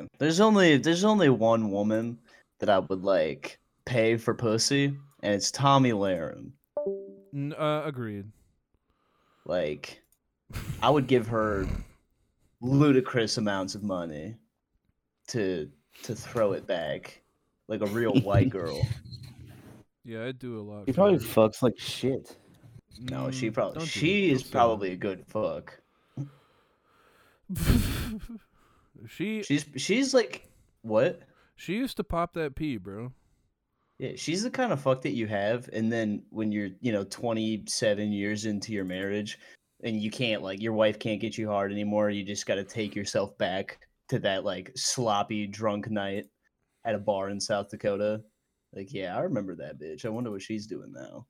Okay. There's only there's only one woman that I would like pay for pussy, and it's Tomi Lahren. N- uh, agreed. Like, I would give her ludicrous amounts of money to to throw it back like a real white girl. Yeah, I'd do a lot. He for probably her. fucks like shit. No, she Mm, probably don't she is probably a good fuck. that. she She's she's like what? she used to pop that pee, bro. Yeah, she's the kind of fuck that you have, and then when you're, you know, 27 years into your marriage, and you can't like your wife can't get you hard anymore, you just got to take yourself back to that like sloppy drunk night at a bar in South Dakota. Like, yeah, I remember that bitch. I wonder what she's doing now.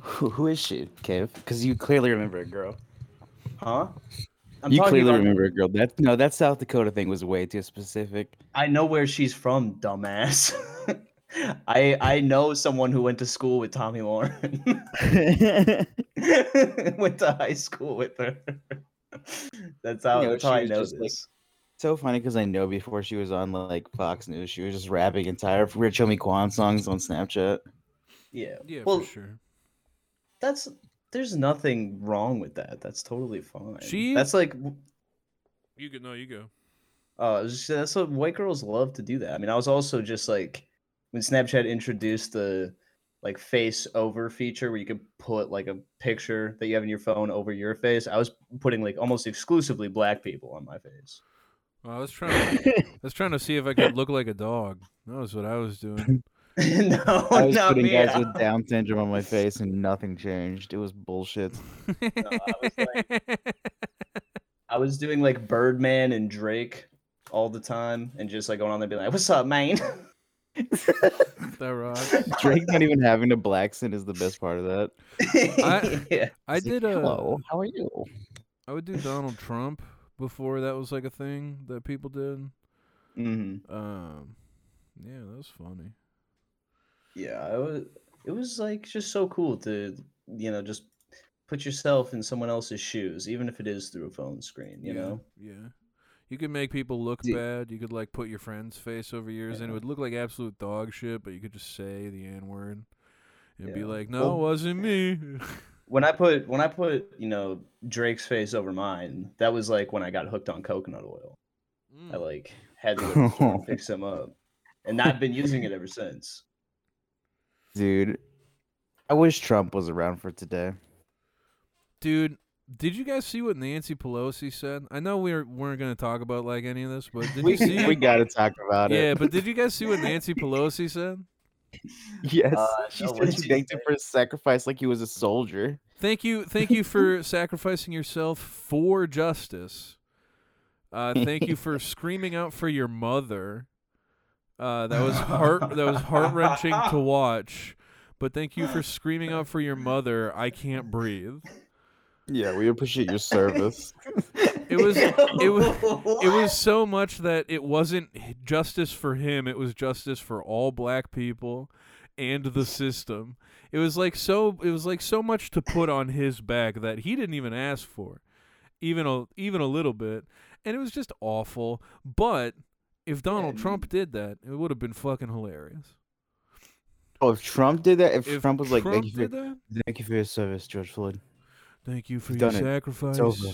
Who, who is she, Cave? Because you clearly remember a girl. Huh? I'm you clearly about- remember a girl. That no, that South Dakota thing was way too specific. I know where she's from, dumbass. I I know someone who went to school with Tomi Lahren. went to high school with her. That's how, You know, that's how I know just, like, this. so funny because I know before she was on like Fox News, she was just rapping entire Rich Homie Quan songs on Snapchat. yeah. Yeah, well, for sure. that's there's nothing wrong with that. That's totally fine. She- That's like You could no, you go. uh just- that's what white girls love to do that. I mean, I was also just like when Snapchat introduced the like face over feature where you could put like a picture that you have in your phone over your face. I was putting like almost exclusively black people on my face. Well, I was trying. To, I was trying to see if I could look like a dog. That was what I was doing. no, I was not putting me. guys with Down syndrome on my face and nothing changed. It was bullshit. I was I was doing like Birdman and Drake all the time and just like going on there being like, What's up, man? that rock. Drake not even having a black sin is the best part of that. I- yeah. I He's like, did a. Hello, how are you? I would do Donald Trump before that was like a thing that people did. hmm Um, yeah, that was funny. Yeah, I was it was like just so cool to you know, just put yourself in someone else's shoes, even if it is through a phone screen, you yeah, know? Yeah. You could make people look Dude. bad. You could like put your friend's face over yours, and it would look like absolute dog shit. But you could just say the n word, and be like, "No, Well- it wasn't me." When I put when I put, you know, Drake's face over mine, that was like when I got hooked on coconut oil. I Mm. like had to to the store and fix them up. And I've been using it ever since. Dude, I wish Trump was around for today. Dude, did you guys see what Nancy Pelosi said? I know we were, weren't going to talk about like any of this, but did we, you see? we gotta talk about yeah, it. Yeah, but did you guys see what Nancy Pelosi said? yes, Uh, she no, said she she thanked him for his sacrifice like he was a soldier. Thank you, thank you for sacrificing yourself for justice. Uh, thank you for screaming out for your mother. Uh, that was heart that was heart wrenching to watch. But thank you for screaming out for your mother. I can't breathe. Yeah, we appreciate your service. It was it was it was so much that it wasn't justice for him. It was justice for all black people and the system. It was like so it was like so much to put on his back that he didn't even ask for, even a even a little bit, and it was just awful. But if Donald Yeah, Trump did that, it would have been fucking hilarious. Oh, if Trump did that, if, If Trump was like, thank you, for, that, thank you for your service, George Floyd. thank you for You've your sacrifice. over.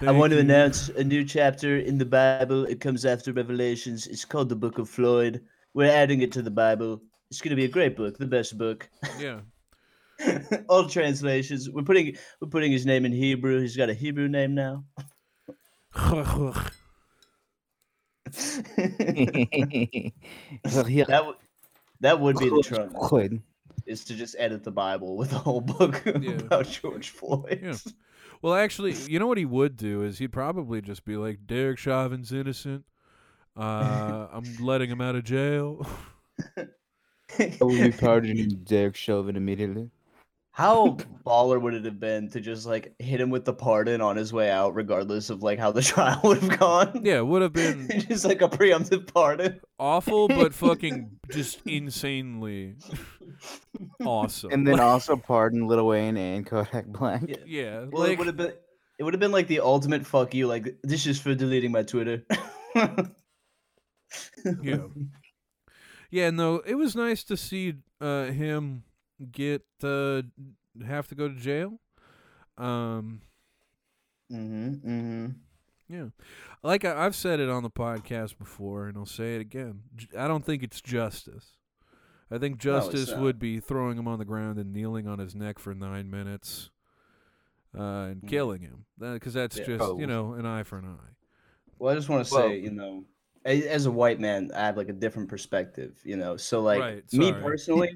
I want to announce a new chapter in the Bible. It comes after Revelations. It's called the Book of Floyd. We're adding it to the Bible. It's going to be a great book, the best book. Yeah. All translations. We're putting we're putting his name in Hebrew. He's got a Hebrew name now. that would that would be the Trump Floyd. is to just edit the Bible with a whole book Yeah. about George Floyd. Yeah. Well, actually, you know what he would do is he'd probably just be like, Derek Chauvin's innocent. Uh, I'm letting him out of jail. I will be pardoning Derek Chauvin immediately. How baller would it have been to just like hit him with the pardon on his way out, regardless of like how the trial would have gone? yeah, it would have been just like a preemptive pardon. awful, but fucking just insanely awesome. And then also pardon Lil Wayne and Kodak Black. Yeah. yeah, Well, like it would have been it would have been like the ultimate fuck you. Like this is for deleting my Twitter. Yeah. Yeah, no, it was nice to see uh, him get uh, have to go to jail. Um, Mm-hmm. Mm-hmm. yeah, like I, I've said it on the podcast before, and I'll say it again. I don't think it's justice. I think justice not. would be throwing him on the ground and kneeling on his neck for nine minutes, uh, and Mm. killing him. Because that's Yeah. just Oh. you know an eye for an eye. Well, I just want to Well- say, you know, as a white man, I have like a different perspective. You know, so like Right, me personally,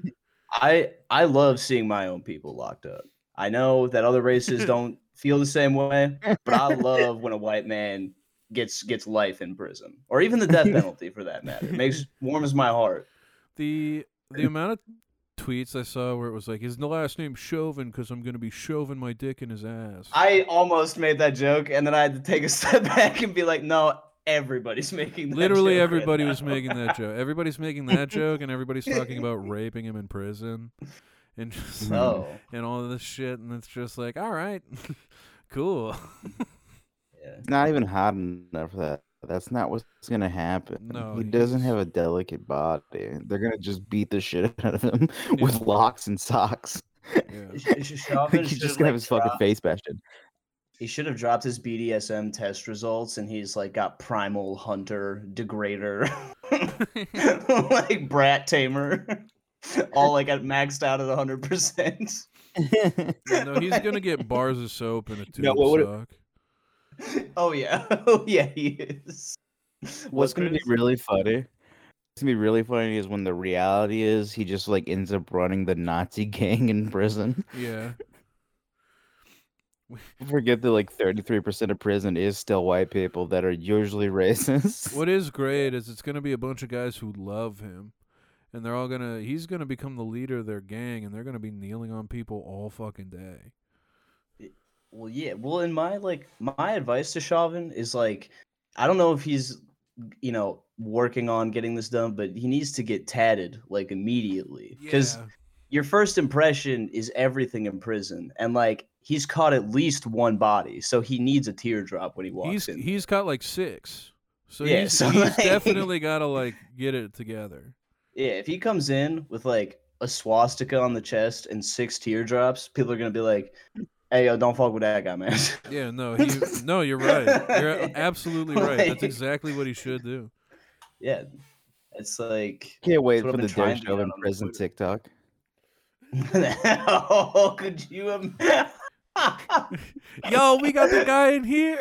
I I love seeing my own people locked up. I know that other races don't feel the same way, but I love when a white man gets gets life in prison or even the death penalty for that matter. It makes warms my heart. The the amount of tweets I saw where it was like, "Is the last name Chauvin? Because I'm gonna be shoving my dick in his ass." I almost made that joke, and then I had to take a step back and be like, no, everybody's making that Literally joke right everybody was now. making that joke. Everybody's making that joke, and everybody's talking about raping him in prison, and just Oh, and all this shit, and it's just like, all right, cool. yeah. It's not even hot enough for that. That's not what's gonna happen. No, he doesn't have a delicate body. They're gonna just beat the shit out of him Yeah. with locks and socks. Yeah. Sh- sh- He's just gonna have like, his fucking face bashed in. He should have dropped his BDSM test results, and he's like got primal hunter, degrader, like brat tamer, all like at maxed out at hundred percent. Yeah, no, he's gonna get bars of soap and a tube No, what would it- sock. Oh yeah, oh yeah, he is. What's gonna be really funny? What's gonna be really funny is when the reality is he just like ends up running the Nazi gang in prison. Yeah. Forget that like thirty three percent of prison is still white people that are usually racist. What is great is it's gonna be a bunch of guys who love him, and they're all gonna. He's gonna become the leader of their gang, and they're gonna be kneeling on people all fucking day. Well, yeah. Well, in my like my advice to Chauvin is like, I don't know if he's, you know, working on getting this done, but he needs to get tatted like immediately because Yeah. your first impression is everything in prison, and like he's caught at least one body, so he needs a teardrop when he walks he's in. he's got like six. So Yeah, he's, so, he's like- definitely gotta like get it together. yeah, if he comes in with like a swastika on the chest and six teardrops, people are gonna be like, "Hey, yo, don't fuck with that guy, man." Yeah, no, he no, you're right. You're absolutely right. That's exactly what he should do. yeah, it's like. Can't wait for the been Dave to show in prison TikTok. oh, could you? Im- Yo, we got the guy in here.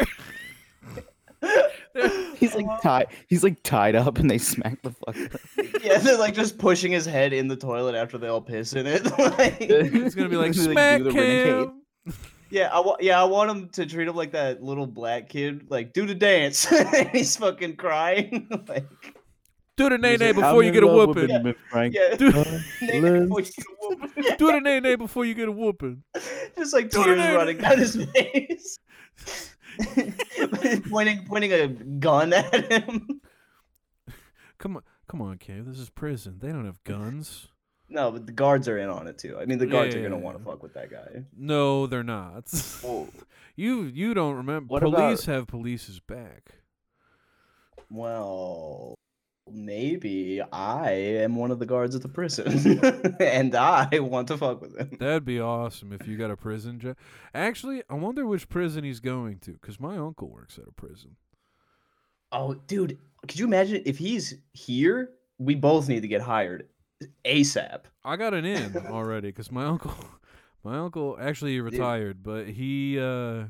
He's like tied. He's like tied up, and they smack the fuck. out yeah, they're like just pushing his head in the toilet after they all piss in it. Like- He's gonna be like, They, like, smack do the renegade. him. yeah, I want. Yeah, I want him to treat him like that little black kid. Like, do the dance. and he's fucking crying. like, Do the nay He's nay before you get a whooping. Benjamin Frank- yeah, Do, nay, Liz. before you get a whooping. do the nay nay before you get a whooping. just like Do the tears nay, nay. running down his face. pointing, pointing a gun at him. Come on, come on, Cave. This is prison. They don't have guns. No, but the guards are in on it too. I mean, the guards are gonna want to fuck with that guy. No, they're not. You you don't remember. What Police about- have police's back. well, maybe I am one of the guards at the prison, and I want to fuck with him. That'd be awesome if you got a prison job. Actually, I wonder which prison he's going to, because my uncle works at a prison. Oh, dude, could you imagine if he's here? We both need to get hired ASAP. I got an in already, because my uncle, my uncle actually retired, but he uh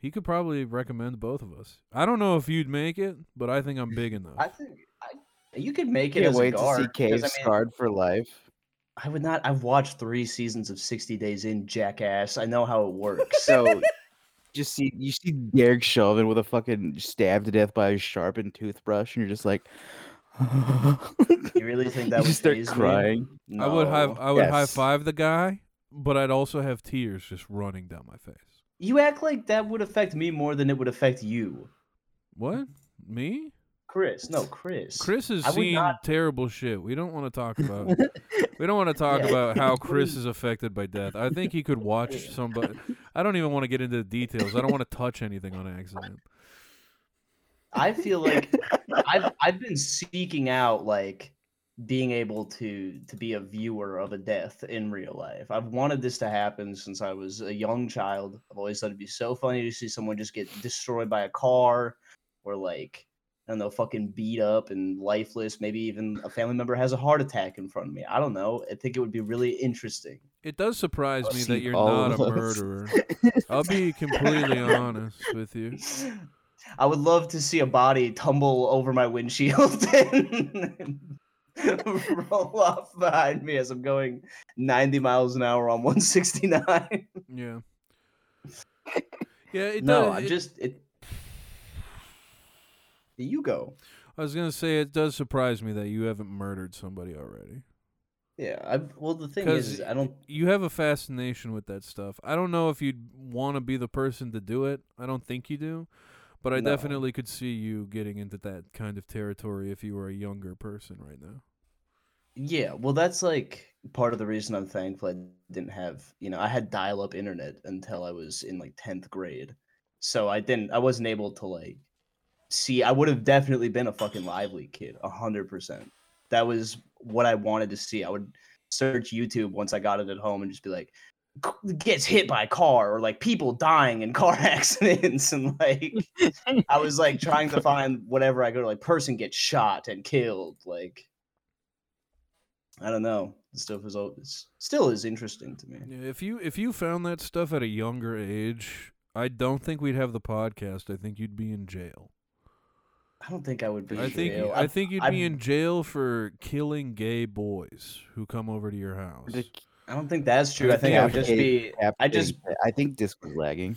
he could probably recommend both of us. I don't know if you'd make it, but I think I'm big enough. I think you could make it Can't as wait a to guard. see 'cause, Cave I mean, scarred for life. I would not. I've watched three seasons of 60 Days in Jackass. I know how it works. So, just see you see Derek Chauvin with a fucking stabbed to death by a sharpened toothbrush, and you're just like, you really think that you would just start faze me? crying. I would have I would high five the guy, but I'd also have tears just running down my face. You act like that would affect me more than it would affect you. What? Me? Chris. No, Chris. Chris has I seen not- terrible shit. We don't want to talk about. we don't want to talk Yeah. about how Chris is affected by death. I think he could watch Yeah. somebody. I don't even want to get into the details. I don't want to touch anything on accident. I feel like I've I've been seeking out like being able to to be a viewer of a death in real life. I've wanted this to happen since I was a young child. I've always thought it'd be so funny to see someone just get destroyed by a car or like I they'll fucking beat up and lifeless. Maybe even a family member has a heart attack in front of me. I don't know. I think it would be really interesting. It does surprise I've me that you're not a murderer. I'll be completely honest with you. I would love to see a body tumble over my windshield and roll off behind me as I'm going 90 miles an hour on 169. Yeah. Yeah. It no, does, I it- just it. You go. I was gonna say it does surprise me that you haven't murdered somebody already. Yeah, I well the thing is, is I don't. You have a fascination with that stuff. I don't know if you'd want to be the person to do it. I don't think you do, but I No. definitely could see you getting into that kind of territory if you were a younger person right now. Yeah, well, that's like part of the reason I'm thankful I didn't have. You know, I had dial-up internet until I was in like 10th grade, so I didn't. I wasn't able to like see. I would have definitely been a fucking lively kid, hundred percent. That was what I wanted to see. I would search YouTube once I got it at home and just be like, gets hit by a car or like people dying in car accidents and like I was like trying to find whatever I could like person gets shot and killed like I don't know. This stuff is al- it's still is interesting to me. If you if you found that stuff at a younger age, I don't think we'd have the podcast. I think you'd be in jail. I don't think I would be. I in think jail. I think you'd be I've- in jail for killing gay boys who come over to your house. I don't think that's true. I think I would just be. I just I think this was lagging.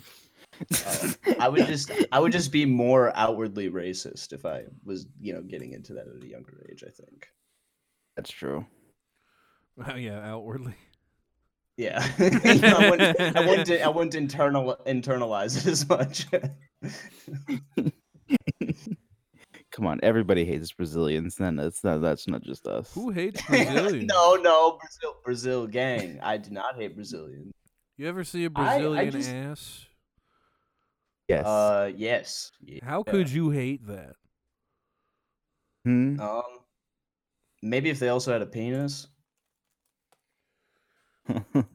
Oh, I would just I would just be more outwardly racist if I was you know getting into that at a younger age. I think. That's true. yeah, outwardly. Yeah, You know, I wouldn't. I wouldn't. I wouldn't internal internalize it as much. Come on, everybody hates Brazilians. Then that's not that's not just us. Who hates Brazilians? no, no, Brazil, Brazil gang. I do not hate Brazilians. You ever see a Brazilian just- ass? Yes. Uh, yes. Yeah. How could you hate that? Hmm? Um, maybe if they also had a penis.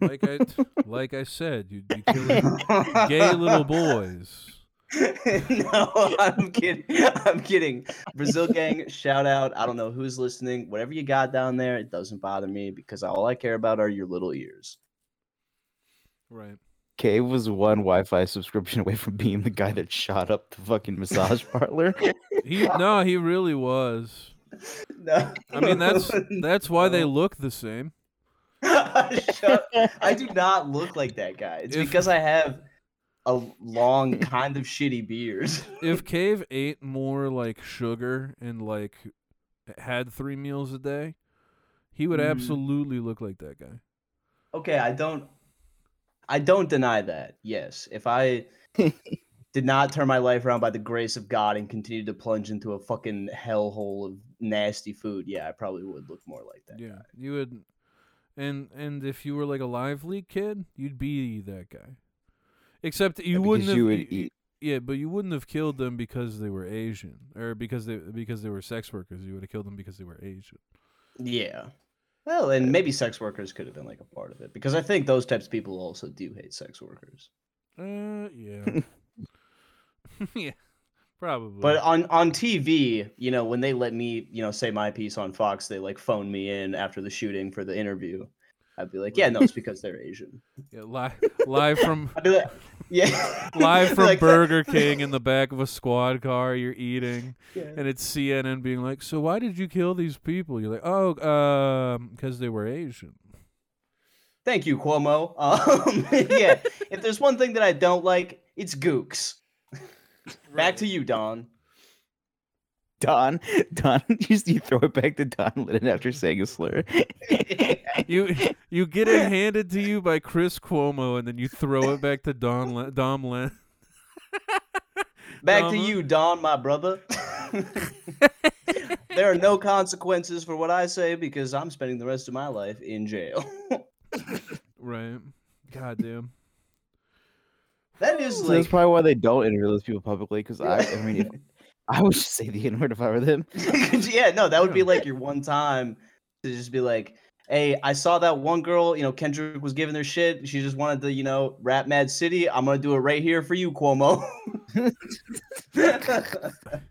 Like I like I said, you'd be killing gay little boys. no, I'm kidding. I'm kidding. Brazil gang, shout out. I don't know who's listening. Whatever you got down there, it doesn't bother me because all I care about are your little ears. Right. Cave was one Wi-Fi subscription away from being the guy that shot up the fucking massage parlor. He no, he really was. No, I mean that's that's why they look the same. I do not look like that guy. It's If- because I have a long, kind of shitty beard. If Cave ate more like sugar and like had three meals a day, he would Mm. absolutely look like that guy. Okay, I don't I don't deny that. Yes. If I did not turn my life around by the grace of God and continued to plunge into a fucking hellhole of nasty food, yeah, I probably would look more like that. Yeah, you would. And and if you were like a lively kid, you'd be that guy. Except you because wouldn't have. you would y- y- eat- Yeah, but you wouldn't have killed them because they were Asian or because they because they were sex workers. You would have killed them because they were Asian. Yeah. Well, and maybe sex workers could have been like a part of it because I think those types of people also do hate sex workers. Uh, yeah. yeah, probably. But on on TV, you know, when they let me, you know, say my piece on Fox, they like phone me in after the shooting for the interview. I'd be like, yeah, no, it's because they're Asian. yeah, live live from like, yeah, live from like, Burger King in the back of a squad car. You're eating, Yeah. and it's CNN being like, "So why did you kill these people?" You're like, "Oh, um, because they were Asian." Thank you, Cuomo. Um, yeah, if there's one thing that I don't like, it's gooks. Back to you, Don. Don, Don, you, you throw it back to Don Lemon after saying a slur. You you get it handed to you by Chris Cuomo, and then you throw it back to Don Le- Dom Len. Back to Dom- you, Don, my brother. there are no consequences for what I say because I'm spending the rest of my life in jail. Right. God damn. that is So like that's probably why they don't interview those people publicly. Because I, I mean, if, I would just say the N word if I were them. yeah, no, that would be like your one time to just be like, hey, I saw that one girl, you know, Kendrick was giving her shit. She just wanted to, you know, rap Mad City. I'm gonna do it right here for you, Cuomo.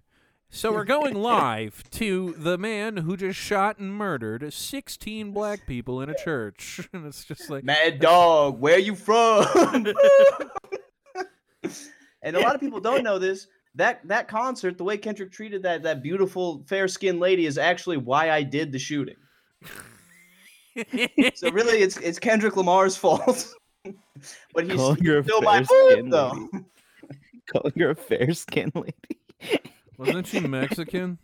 So we're going live to the man who just shot and murdered 16 black people in a church. And it's just like, Mad Dog, where you from? and a lot of people don't know this. That that concert, the way Kendrick treated that that beautiful fair skinned lady, is actually why I did the shooting. So really, it's it's Kendrick Lamar's fault. but he's Calling her a still my fair food, skinned though. lady. Calling her a fair skinned lady. wasn't she Mexican?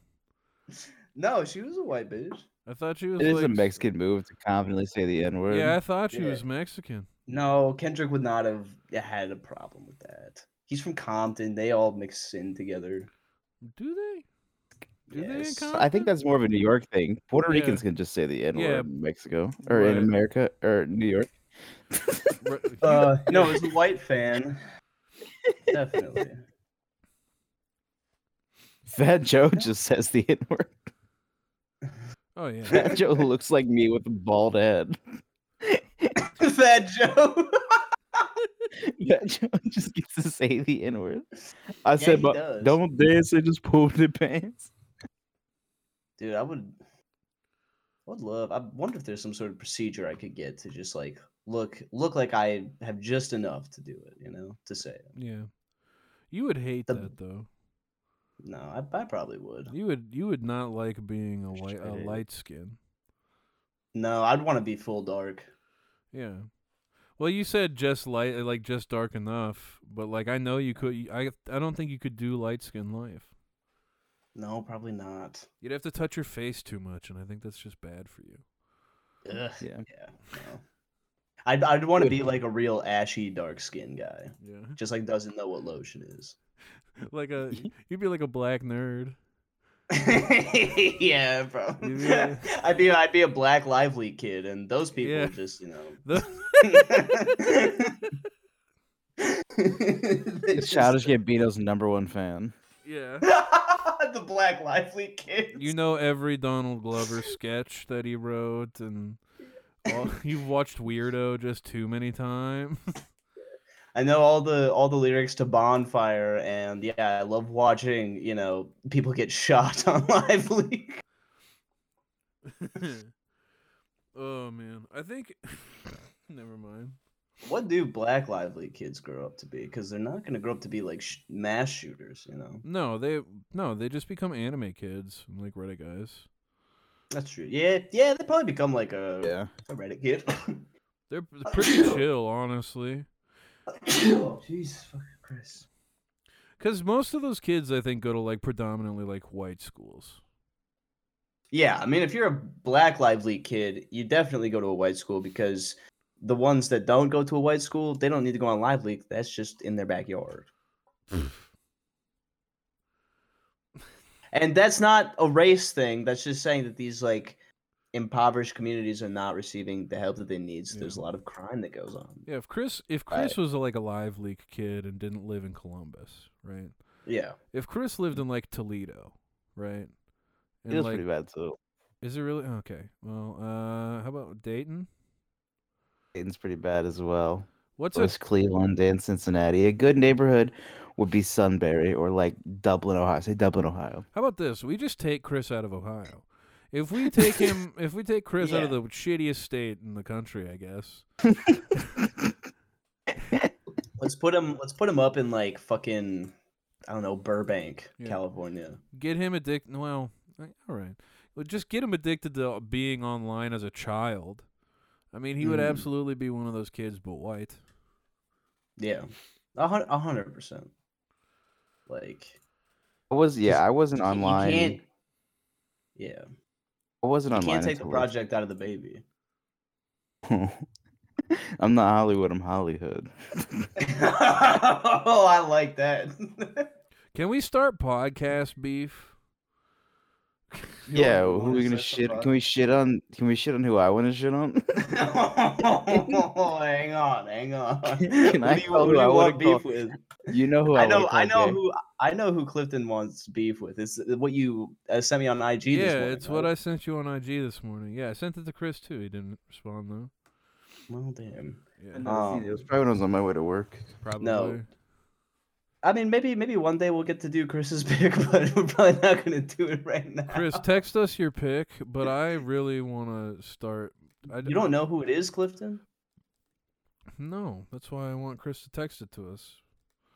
No, she was a white bitch. I thought she was It is like, a Mexican move to confidently say the N word. Yeah, I thought she Yeah. was Mexican. No, Kendrick would not have had a problem with that. He's from Compton. They all mix in together. Do they? Do they in Yes. I think that's more of a New York thing. Puerto Yeah. Ricans can just say the N word Yeah. in Mexico or in America or New York. Uh, no, it's a white fan, definitely. Fat Joe just says the N word. oh yeah. Fat Joe looks like me with a bald head. Fat Joe. Fat Joe just gets to say the N word. I Yeah, said, but does. don't dance and just pull the pants. Dude, I would. I would love. I wonder if there's some sort of procedure I could get to just like look look like I have just enough to do it. You know, to say it. Yeah. You would hate The- that though. No, I, I probably would. You would you would not like being a white a light skin. No, I'd want to be full dark. Yeah. Well, you said just light, like just dark enough, but like I know you could. I I don't think you could do light skin life. No, probably not. You'd have to touch your face too much, and I think that's just bad for you. Ugh, Yeah. yeah. No. I'd I'd want to be like a real ashy dark skin guy, Yeah. just like doesn't know what lotion is. like a you'd be like a black nerd. yeah, bro. Yeah. I'd be I'd be a black lively kid, and those people Yeah. just you know. The- They just- get Gambino's number one fan. yeah. the black lively kids. You know every Donald Glover sketch that he wrote, and all, you've watched Weirdo just too many times. I know all the all the lyrics to Bonfire, and yeah, I love watching you know people get shot on Live Leak. oh man, I think. Never mind. What do Black Lively kids grow up to be? Because they're not gonna grow up to be like sh- mass shooters, you know. No, they no, they just become anime kids, like Reddit guys. That's true. Yeah, yeah, they probably become like a, Yeah. a Reddit kid. They're pretty chill, honestly. oh, jeez, fucking Christ. Because most of those kids, I think, go to like predominantly like white schools. Yeah, I mean, if you're a Black Lively kid, you definitely go to a white school because the ones that don't go to a white school, they don't need to go on Live Leak. That's just in their backyard. And that's not a race thing. That's just saying that these like impoverished communities are not receiving the help that they need. So there's a lot of crime that goes on. Yeah, if Chris if Chris was like a live leak kid and didn't live in Columbus, right? Yeah. If Chris lived in like Toledo, right? It was like, pretty bad too. is it really okay? Well, uh, how about Dayton? Dayton's pretty bad as well. What's So a is Cleveland and Cincinnati. A good neighborhood would be Sunbury or like Dublin, Ohio. Say Dublin, Ohio. How about this? We just take Chris out of Ohio. If we take him, if we take Chris out of the shittiest state in the country, I guess. Let's put him. Let's put him up in like fucking, I don't know, Burbank, Yeah. California. Get him addicted. Well, uh, all right. Well, just get him addicted to being online as a child. I mean, he would Mhm. absolutely be one of those kids, but white. Yeah, a hundred percent. Like, I was yeah, I wasn't you- you online. can't- yeah, I wasn't you online. can't take the project out of the baby. I'm not Hollywood. I'm Hollywood. oh, I like that. Can we start podcast beef? You Yeah, who are we gonna shit? Can we shit on? Can we shit on who I want to shit on? fuck- hang on, hang on. Can who I do you, call who who do I you wanna beef call? with? you know who I, I know, call I know gay. who, I know who Clifton wants beef with. It's what you uh, sent me on IG. this yeah, morning, it's what? I sent you on IG this morning. Yeah, I sent it to Chris too. He didn't respond though. Well, damn. Yeah, I never seen Um, it. It was probably when I was on my way to work. probably. I mean, maybe maybe one day we'll get to do Chris's pick, but we're probably not gonna do it right now. Chris, text us your pick, but I really want to start. I you don't know who it is, Clifton? No, that's why I want Chris to text it to us.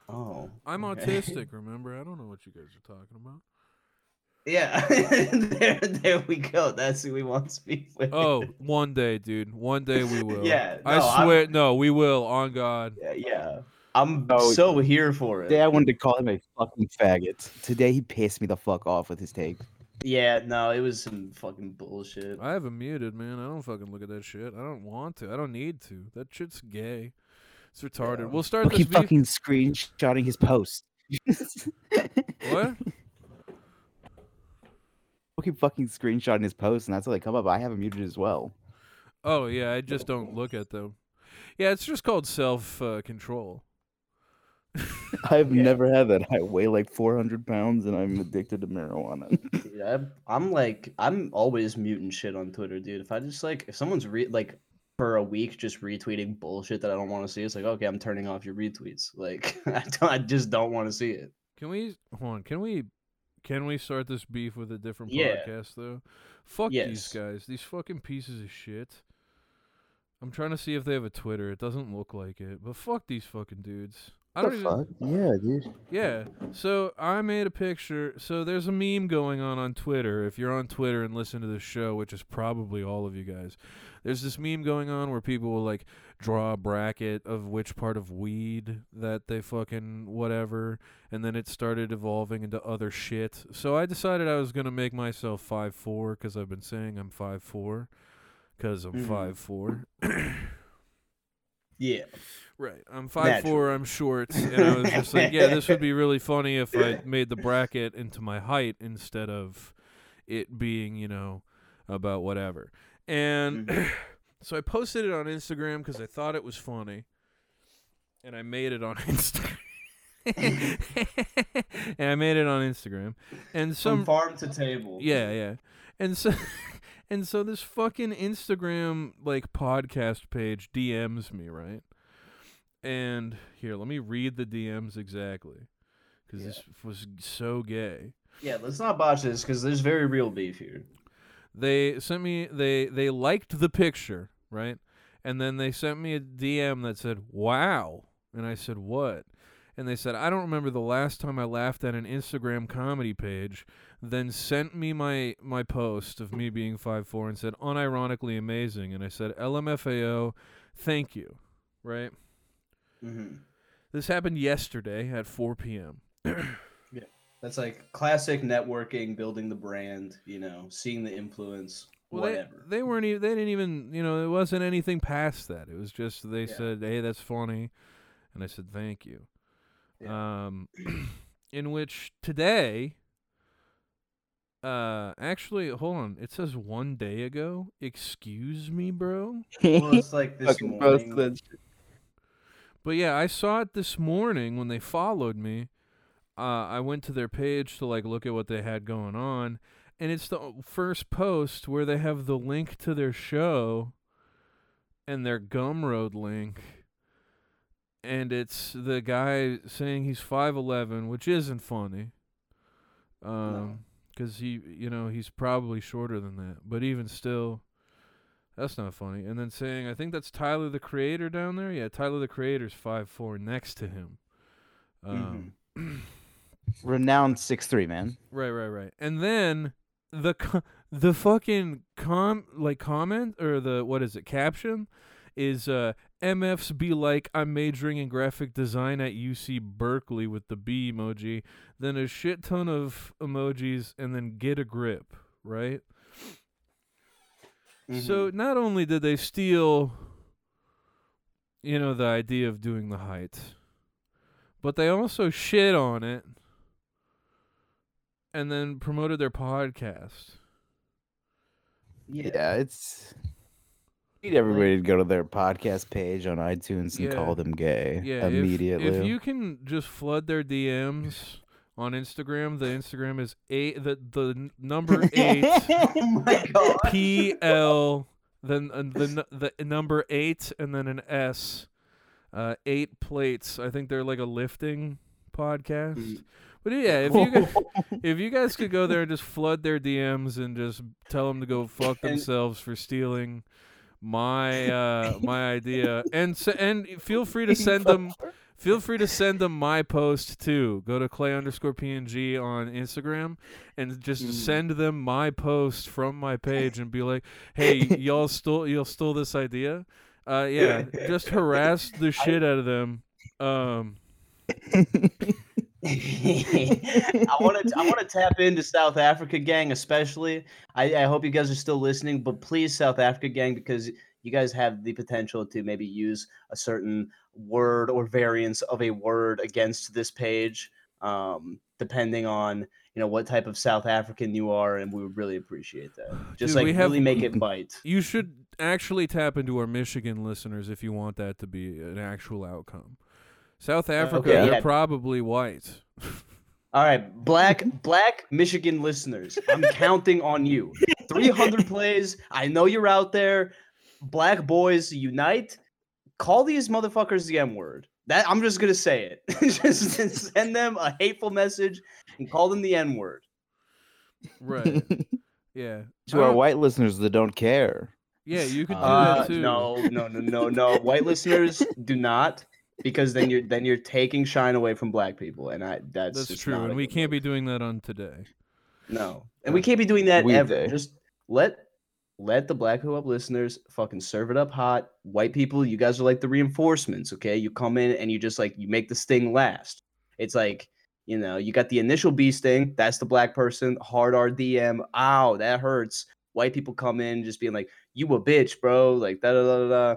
Oh, I'm okay. autistic, remember? I don't know what you guys are talking about. Yeah, there, there we go. That's who we want to beef with. Oh, one day, dude. One day we will. Yeah, I no, I'm- swear. No, we will. On God. yeah, yeah. I'm Oh, so here for it. Today I wanted to call him a fucking faggot. Today he pissed me the fuck off with his take. Yeah, no, it was some fucking bullshit. I have him muted, man. I don't fucking look at that shit. I don't want to. I don't need to. That shit's gay. It's retarded. Yeah. We'll start Look, this he beef. fucking screenshotting his post. What? Look, he fucking screenshotting his post, and that's how they come up. I have him muted as well. Oh yeah, I just don't look at them. Yeah, it's just called self uh, control. I've Yeah. never had that. I weigh like 400 pounds, and I'm addicted to marijuana. Yeah, I'm- I'm like, I'm always muting shit on Twitter, dude. If I just like, if someone's re- like for a week just retweeting bullshit that I don't want to see, it's like, okay, I'm turning off your retweets. Like, I, don't, I just don't want to see it. Can we hold on? Can we can we start this beef with a different Yeah. podcast though? Fuck Yes. these guys. These fucking pieces of shit. I'm trying to see if they have a Twitter. It doesn't look like it, but fuck these fucking dudes. I don't even, Yeah, dude. Yeah. So I made a picture. So there's a meme going on on Twitter. If you're on Twitter and listen to this show, which is probably all of you guys, there's this meme going on where people will like draw a bracket of which part of weed that they fucking whatever, and then it started evolving into other shit. So I decided I was gonna make myself five four because I've been saying I'm five four because I'm Mhm. five four. Yeah. Right. I'm five four. I'm short, and I was just like, yeah, this would be really funny if I made the bracket into my height instead of it being, you know, about whatever. And mm-hmm. so I posted it on Instagram because I thought it was funny, and I made it on Instagram. and I made it on Instagram, and some From farm to table. yeah, yeah. And so and so this fucking Instagram like podcast page DMs me, right? And here, let me read the DMs exactly cuz this was so gay. Yeah, let's not botch this because there's very real beef here. They sent me they they liked the picture, right? And then they sent me a DM that said, "Wow." And I said, "What?" And they said, "I don't remember the last time I laughed at an Instagram comedy page." Then sent me my my post of me being five four and said, "Unironically amazing." And I said, "LMFAO, thank you." Right? mm-hmm. This happened yesterday at 4 p.m. Yeah that's like classic networking, building the brand, you know, seeing the influence, Well, whatever. They, they weren't even. They didn't even. You know, it wasn't anything past that. It was just they Yeah. said, "Hey, that's funny," and I said, "Thank you." Um, in which today, uh, actually, hold on. It says one day ago. Excuse me, bro. well, it's like this Fucking morning. But yeah, I saw it this morning when they followed me. Uh, I went to their page to like look at what they had going on, and it's the first post where they have the link to their show and their Gumroad link. And it's the guy saying he's 5'11, which isn't funny. Um, cuz he, you know, he's probably shorter than that. But even still, that's not funny. And then saying, I think that's Tyler the Creator down there. Yeah, Tyler the Creator's five four next to him. Um, Renowned six three man. Right, right, right. And then the co- the fucking com like comment or the what is it caption is uh MFs be like I'm majoring in graphic design at UC Berkeley with the B emoji, then a shit ton of emojis and then get a grip, right? So Mhm. not only did they steal you know the idea of doing the height, but they also shit on it. and then promoted their podcast. Yeah, it's. Need everybody to go to their podcast page on iTunes and Yeah. call them gay Yeah, immediately. If, you can just flood their DMs on Instagram, the Instagram is eight. The the number eight oh my god. P L then uh, the the number eight and then an S. Uh, eight plates. I think they're like a lifting podcast. Mm. But yeah, if you guys, if you guys could go there and just flood their DMs and just tell them to go fuck And- themselves for stealing my uh my idea. And and feel free to send them feel free to send them my post too. Go to clay underscore png on instagram and just Mm. send them my post from my page and be like hey y'all stole y'all stole this idea? Uh yeah just harass the shit out of them. Um I want to I want to tap into South Africa gang especially. I, I hope you guys are still listening, but please South Africa gang because you guys have the potential to maybe use a certain word or variance of a word against this page, um, depending on you know what type of South African you are, and we would really appreciate that. Just Dude, like we have- really make it bite. you should actually tap into our michigan listeners if you want that to be an actual outcome south africa okay, they're yeah. probably white All right, black black Michigan listeners, I'm counting on you. 300 plays. I know you're out there. Black boys unite. Call these motherfuckers the M word. That I'm just gonna say it. just send them a hateful message and call them the N word. right yeah to our Um, white listeners that don't care. yeah you could do Uh, that too no, no, no, no, no. White listeners do not, because then you're then you're taking shine away from black people, and I that's That's just true, and we can't look. be doing that on today. No, and we can't be doing that We ever. day. Just let let the Black Who Up listeners fucking serve it up hot. White people, you guys are like the reinforcements. Okay, you come in and you just like you make the sting last. It's like you know you got the initial bee sting. That's the black person. Hard RDM. Ow, that hurts. White people come in just being like, "You a bitch, bro." Like da da da da. da.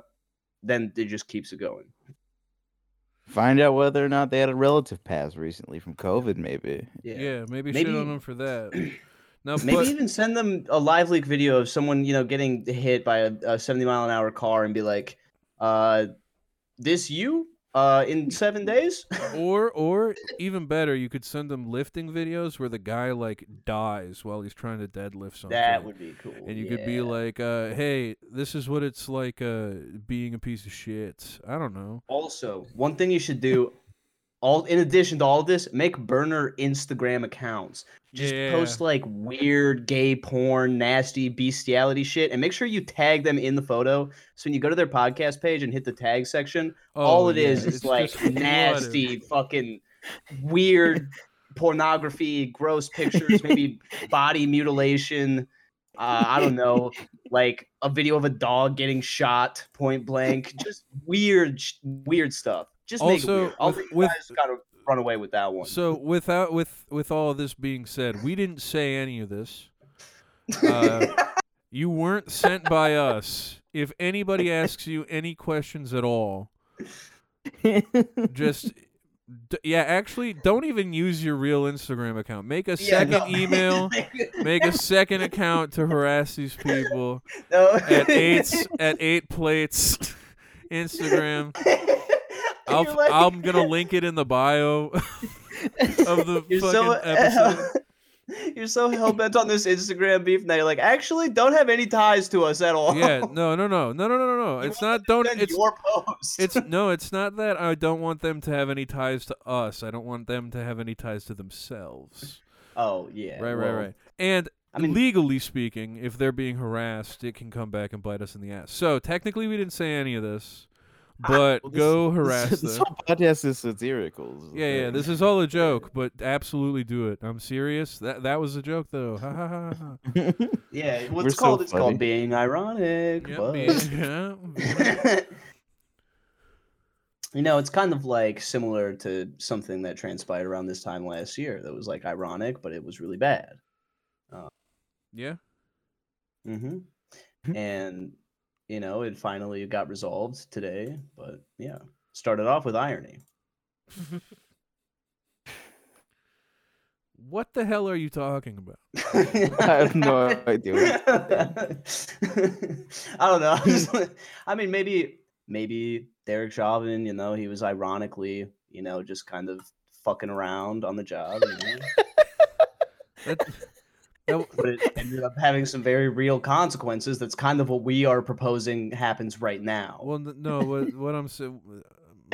Then it just keeps it going. Find out whether or not they had a relative pass recently from COVID, maybe. Yeah, maybe, Maybe- shit on them for that. No, Maybe but even send them a live leak video of someone, you know, getting hit by a, a 70 mile an hour car and be like, uh, this you uh, in seven days? or or even better, you could send them lifting videos where the guy like dies while he's trying to deadlift something. that would be cool. and you could be like, uh, "Hey, this is what it's like uh, being a piece of shit." I don't know. Also, one thing you should do, all in addition to all of this, make burner Instagram accounts. Just Yeah. post like weird gay porn, nasty bestiality shit, and make sure you tag them in the photo. So when you go to their podcast page and hit the tag section, all Oh, it yeah, is is it's like nasty, fucking weird pornography, gross pictures, maybe body mutilation. Uh, I don't know, like a video of a dog getting shot point blank. Just weird, weird stuff. Just make it Also, weird. I'll with- you with- guys kind of run away with that one. So without with with all this being said, we didn't say any of this. Uh, you weren't sent by us. If anybody asks you any questions at all, just d- yeah, actually, don't even use your real Instagram account. Make a Yeah, second no. email. Make a second account to harass these people no. at eight at eight plates Instagram i am gonna link it in the bio of the you're fucking so, episode. You're so hell bent on this Instagram beef now. You're like, actually, don't have any ties to us at all. Yeah, no, no, no, no, no, no, no. It's not. Don't. It's your post. It's no. It's not that I don't want them to have any ties to us. I don't want them to have any ties to themselves. Oh yeah. Right, well, right, right. And I mean, legally speaking, if they're being harassed, it can come back and bite us in the ass. So technically, we didn't say any of this but Well, this- go this- harass this, them. whole podcast is satirical. is the Yeah, yeah. This is all a joke, but absolutely do it. I'm serious. That that was a joke though. Ha ha ha. ha. Yeah, We're what's so called? it's funny. called being ironic. Yeah, but- man, yeah. you know, it's kind of like similar to something that transpired around this time last year. That was like ironic, but it was really bad. Yeah. Mm hmm and you know, it finally got resolved today. But yeah, started off with irony. What the hell are you talking about? I have no idea. I don't know. Just I mean, maybe maybe Derek Chauvin, you know, he was ironically, you know, just kind of fucking around on the job. You know? That, but it ended up having some very real consequences. That's kind of what we are proposing happens right now. well, no. What what I'm saying.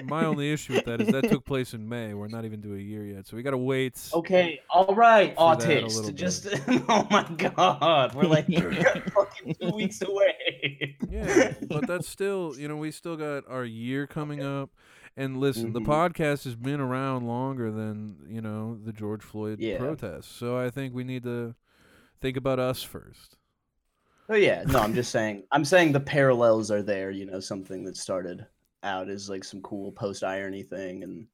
My only issue with that is that took place in May. We're not even to a year yet, so we gotta wait. Okay, all right, For that autist. Just oh my god, we're like fucking two weeks away. Yeah, but that's still, you know, we still got our year coming up. And listen, the Mhm. podcast has been around longer than, you know, the George Floyd Yeah. protests. So I think we need to think about us first. Oh yeah, no, I'm just saying. I'm saying the parallels are there. You know, something that started out as like some cool post irony thing and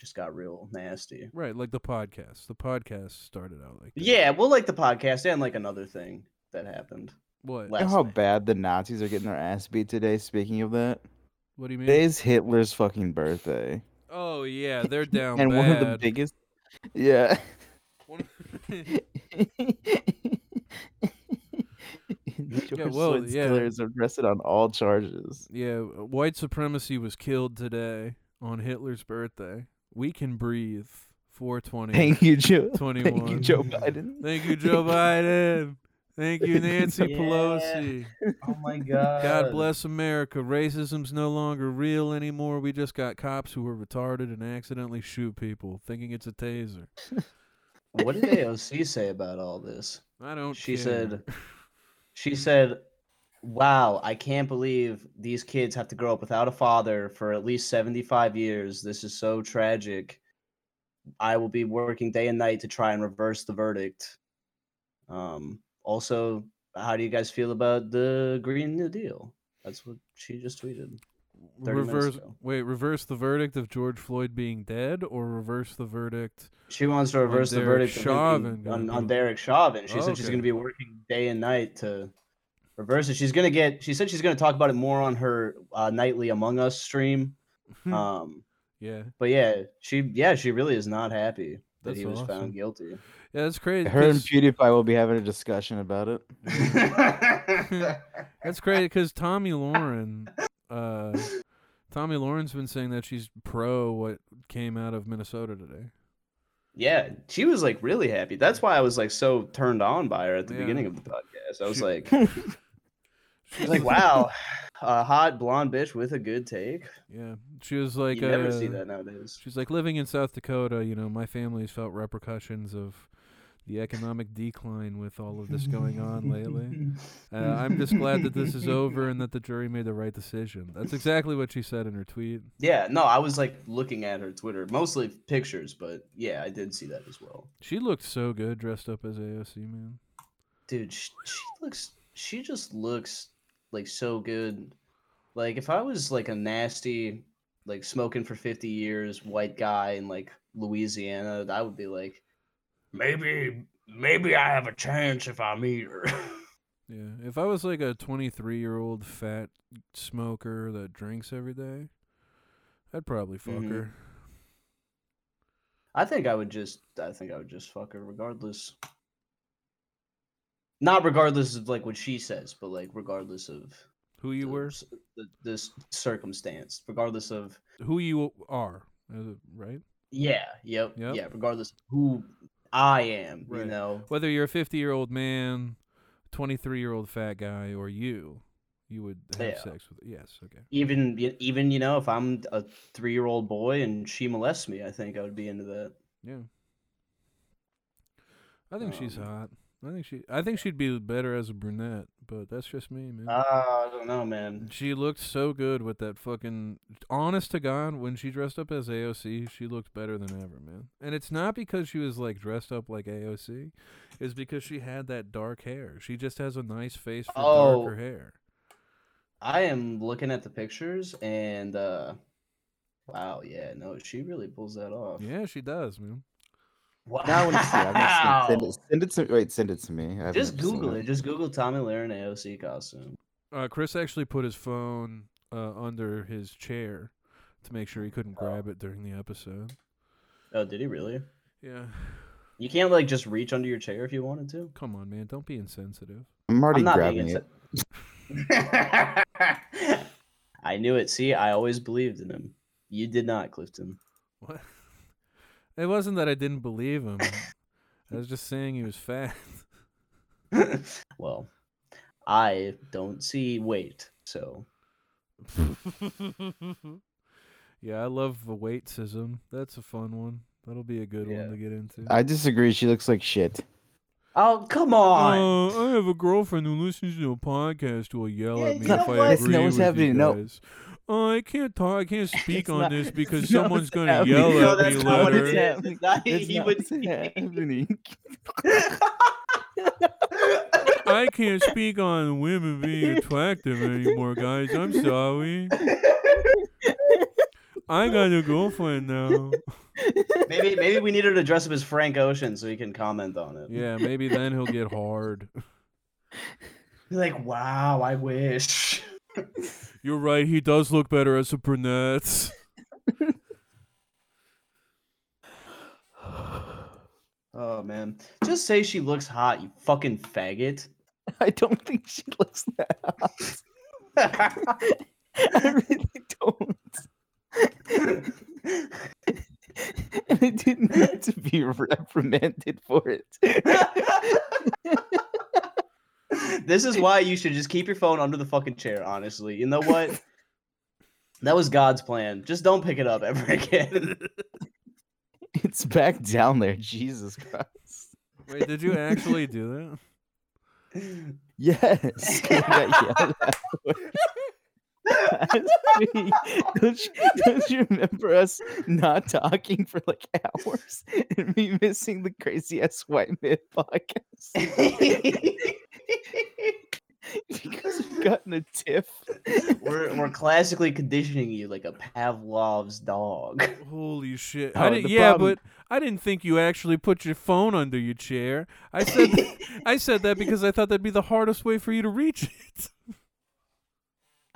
just got real nasty. Right, like the podcast. The podcast started out like that. Yeah, well, like the podcast and like another thing that happened. What? You know how night. bad the Nazis are getting their ass beat today? Speaking of that, What do you mean? today's Hitler's fucking birthday, Oh yeah, they're down and bad. one of the biggest. Yeah. George well, Floyd's yeah. killer is arrested on all charges. yeah, uh, white supremacy was killed today on Hitler's birthday. We can breathe. 420. Thank you, Joe. 21. Thank you, Joe Biden. Thank you, Joe Biden. Thank you, Nancy Yeah. Pelosi. Oh my god. God bless America. Racism's no longer real anymore. We just got cops who were retarded and accidentally shoot people, thinking it's a taser. What did AOC say about all this? I don't. She care. said, she said, "Wow, I can't believe these kids have to grow up without a father for at least 75 years. This is so tragic. I will be working day and night to try and reverse the verdict." Um also, how do you guys feel about the Green New Deal? That's what she just tweeted. 30 minutes reverse. Wait, reverse the verdict of George Floyd being dead, or reverse the verdict? She wants to reverse the verdict Chauvin on, gonna on Derek Chauvin. She said she's going to be working day and night to reverse it. She's going to get. She said she's going to talk about it more on her uh, nightly Among Us stream. Hmm. Um, yeah, but yeah, she yeah she really is not happy that That's he was awesome. found guilty. yeah, that's crazy. Her and PewDiePie will be having a discussion about it. That's crazy because Tomi Lahren, uh, Tomi Lahren's been saying that she's pro what came out of Minnesota today. Yeah, she was like really happy. That's why I was like so turned on by her at the Yeah. beginning of the podcast. I was She- like, She's like wow, a hot blonde bitch with a good take. Yeah, she was like, you never uh, see that nowadays. She's like living in South Dakota. You know, my family's felt repercussions of the economic decline with all of this going on lately. Uh, I'm just glad that this is over and that the jury made the right decision. That's exactly what she said in her tweet. Yeah, no, I was like looking at her Twitter, mostly pictures, but yeah, I did see that as well. She looked so good dressed up as AOC, man. Dude, she, she looks, she just looks like so good. Like if I was like a nasty, like smoking for 50 years white guy in like Louisiana, I would be like, maybe, maybe I have a chance if I meet her. Yeah, if I was like a 23 year old fat smoker that drinks every day, I'd probably fuck Mhm. her. I think I would just I think I would just fuck her regardless. Not regardless of like what she says, but like regardless of Who you the were, the, this circumstance, regardless of who you are, uh, right? yeah, yep, Yep. yeah, regardless of who I am, you know. Whether you're a 50 year old man, 23 year old fat guy, or you, you would have Yeah. sex with. Yes, okay. Even even you know, if I'm a three year old boy and she molests me, I think I would be into that. Yeah. I think she's Um, hot. I think she. I think she'd be better as a brunette, but that's just me, man. Ah, I don't know, man. she looked so good with that fucking. Honest to God, when she dressed up as AOC, she looked better than ever, man. And it's not because she was like dressed up like AOC, it's because she had that dark hair. She just has a nice face for Oh. darker hair. I am looking at the pictures and uh wow, yeah, no, she really pulls that off. Yeah, she does, man. Wow. Now I want to see. I want to see. it. Send it. Send it to. Wait, send it to me. Just Google it. Just Google Tomi Lahren AOC costume. Uh, Chris actually put his phone uh, under his chair to make sure he couldn't Oh. grab it during the episode. Oh, did he really? Yeah. You can't like just reach under your chair if you wanted to. Come on, man. Don't be insensitive. I'm already I'm not being grabbing it. I knew it. See, I always believed in him. You did not, Clifton. What? It wasn't that I didn't believe him. I was just saying he was fat. well, I don't see weight, so yeah, I love the weightism. That's a fun one. That'll be a good Yeah. one to get into. I disagree. She looks like shit. Oh come on! Uh, I have a girlfriend who listens to a podcast who will yell Yeah, at me if I what? agree That's not what's with happening. you No. Guys. Uh, I can't talk. I can't speak on not- this because someone's gonna yell No, at me not what it later. It's not- That's he not would- happening. I can't speak on women being attractive anymore, guys. I'm sorry. I got a girlfriend now. maybe maybe we need to dress up as Frank Ocean so he can comment on it. Yeah, maybe then he'll get hard. Be like, wow, I wish. You're right. He does look better as a brunette. Oh man, just say she looks hot, you fucking faggot. I don't think she looks that hot. I really don't. and I didn't need to be reprimanded for it. This is why you should just keep your phone under the fucking chair. Honestly, you know what? That was God's plan. Just don't pick it up ever again. it's back down there. Jesus Christ. Wait, did you actually do that? Yes. I got yelled at for it. Last week. Don't you, don't you remember us not talking for like hours and me missing the crazy ass white myth podcast because we got in a tiff? we're we're classically conditioning you like a Pavlov's dog. Holy shit! Oh, I didn't, yeah, problem- but I didn't think you actually put your phone under your chair. I said I said that because I thought that'd be the hardest way for you to reach it.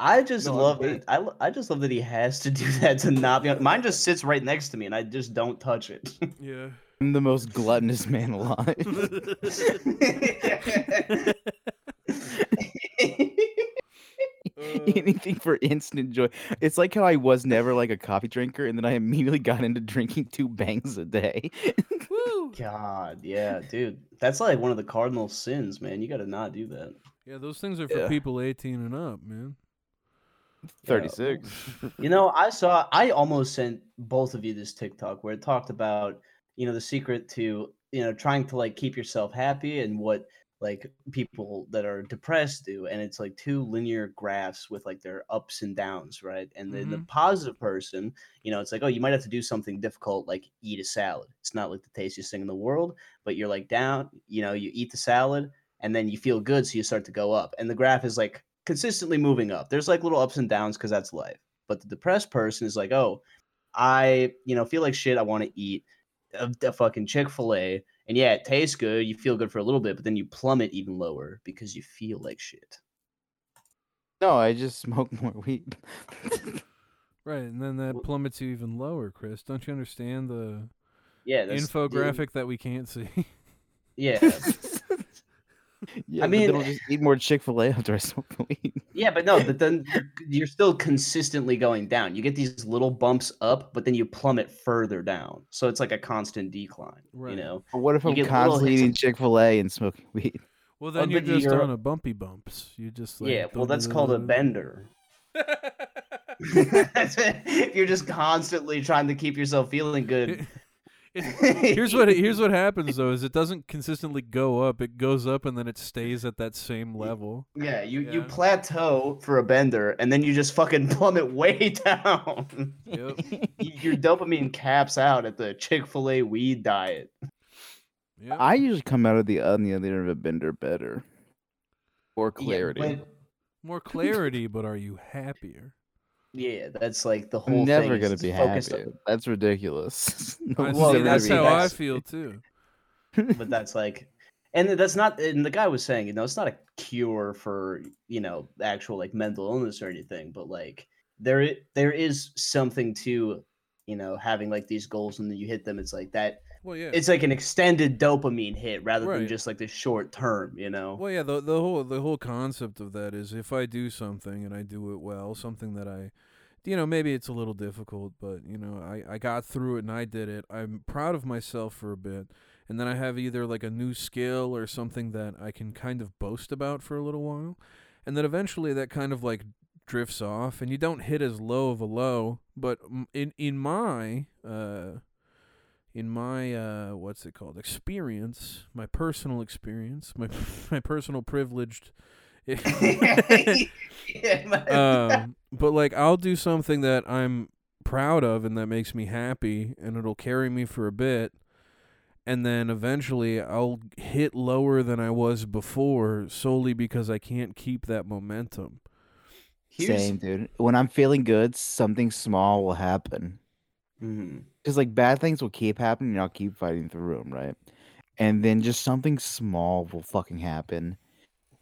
I just No, love it. I, I just love that he has to do that to not be. Mine just sits right next to me, and I just don't touch it. Yeah. I'm the most gluttonous man alive. Anything for instant joy. It's like how I was never like a coffee drinker, and then I immediately got into drinking two bangs a day. Woo! God, yeah, dude, that's like one of the cardinal sins, man. You got to not do that. Yeah, those things are for Yeah. people 18 and up, man. Thirty-six. You know, I saw. I almost sent both of you this TikTok where it talked about you know the secret to you know trying to like keep yourself happy and what like people that are depressed do and it's like two linear graphs with like their ups and downs right? And then the mm-hmm. positive person you know it's like oh you might have to do something difficult like eat a salad. It's not like the tastiest thing in the world but you're like down you know you eat the salad and then you feel good so you start to go up and the graph is like consistently moving up. There's like little ups and downs because that's life but the depressed person is like oh i you know feel like shit i want to eat a, a fucking chick-fil-a and yeah it tastes good you feel good for a little bit but then you plummet even lower because you feel like shit No, I just smoke more weed. Right, and then that plummets you even lower, Chris. Don't you understand the yeah that's dude, infographic that we can't see? yeah yeah, I mean- then I'll just eat more Chick Fil A after I smoke the weed. yeah but no but then you're, you're still consistently going down you get these little bumps up but then you plummet further down so it's like a constant decline Right. you know But what if You I'm constantly eating Chick Fil A and smoking weed? Well, oh, then Oh, you're just you're- on a bumpy bumps. You just like yeah well that's called a bender if you're just constantly trying to keep yourself feeling good It- here's what here's what happens though: is it doesn't consistently go up. It goes up and then it stays at that same level. Yeah, you you plateau for a bender, and then you just fucking plummet way down. Yep. Your dopamine caps out at the Chick Fil A weed diet. Yep. I usually come out of the on the other end of a bender better. Or Yeah, clarity. but- More clarity, but are you happier? Yeah, that's like the whole I'm never thing. gonna be happy. on- That's ridiculous. No well, see, that's how be I feel too. but that's like, and that's not. And the guy was saying, you know, it's not a cure for you know actual like mental illness or anything, but like there i- there is something to you know, having like these goals and then you hit them. It's like that. Well, yeah. It's like an extended dopamine hit rather than just like the short term. You know. Well, yeah, the the whole the whole concept of that is if I do something and I do it well, something that I, you know, maybe it's a little difficult, but you know, I I got through it and I did it. I'm proud of myself for a bit, and then I have either like a new skill or something that I can kind of boast about for a little while, and then eventually that kind of like drifts off, and you don't hit as low of a low. But in in my uh in my uh what's it called experience my personal experience my my personal privileged um but like I'll do something that I'm proud of and that makes me happy and it'll carry me for a bit and then eventually I'll hit lower than I was before solely because I can't keep that momentum Here's- Same, dude. When I'm feeling good, something small will happen. Mhm. Because like bad things will keep happening, and I'll keep fighting through them, right? And then just something small will fucking happen.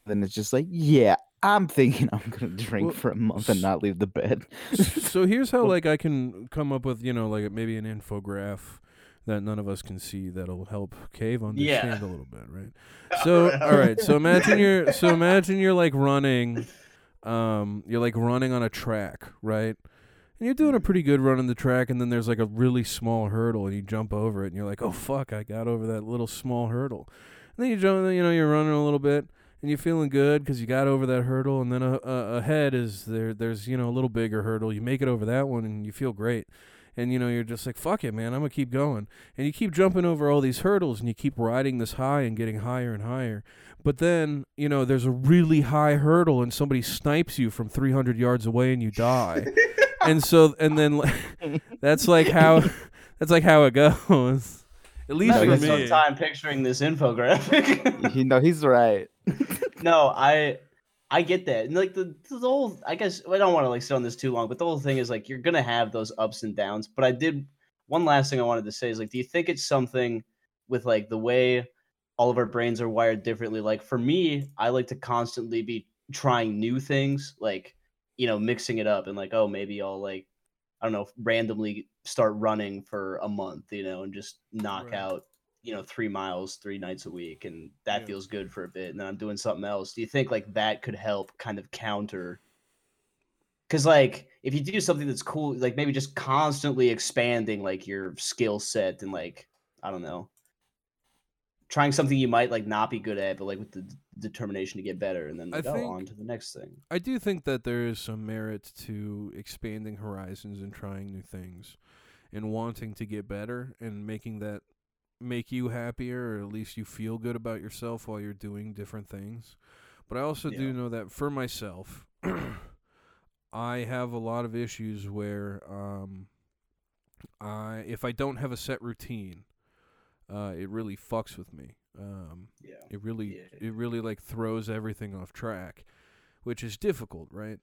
Then it's just like, yeah, I'm thinking I'm gonna drink Well, for a month and not leave the bed. so here's how like I can come up with you know like maybe an infograph that none of us can see that'll help Cave Yeah. understand a little bit, right? So all right, so imagine you're so imagine you're like running, um, you're like running on a track, right? And you're doing a pretty good run on the track, and then there's like a really small hurdle, and you jump over it, and you're like, oh fuck, I got over that little small hurdle. And then you jump, you know, you're running a little bit, and you're feeling good because you got over that hurdle, and then uh, uh, ahead is there. There's you know a little bigger hurdle. You make it over that one, and you feel great. And you know you're just like fuck it, man. I'm gonna keep going, and you keep jumping over all these hurdles, and you keep riding this high and getting higher and higher. But then you know there's a really high hurdle, and somebody snipes you from 300 yards away, and you die. and so and then that's like how that's like how it goes. At least No, for Spent some me. time picturing this infographic. you know, he's right. no, I I get that. And like the, the whole I guess I don't want to like sit on this too long, but the whole thing is like you're gonna have those ups and downs. But I did one last thing I wanted to say is like, do you think it's something with like the way all of our brains are wired differently? Like for me, I like to constantly be trying new things, like, you know, mixing it up and like, oh, maybe I'll like I don't know, randomly start running for a month, you know, and just knock Right. out, you know, three miles three nights a week. And that Yeah. feels good for a bit. And then I'm doing something else. Do you think like that could help kind of counter? Because, like, if you do something that's cool, like maybe just constantly expanding like your skill set and like, I don't know, trying something you might like not be good at, but like with the d- determination to get better and then I like, oh, on to the next thing. I do think that there is some merit to expanding horizons and trying new things and wanting to get better and making that make you happier or at least you feel good about yourself while you're doing different things. But I also do know that for myself I have a lot of issues where um I if I don't have a set routine, uh it really fucks with me. Um Yeah. it really Yeah. it really like throws everything off track, which is difficult, right?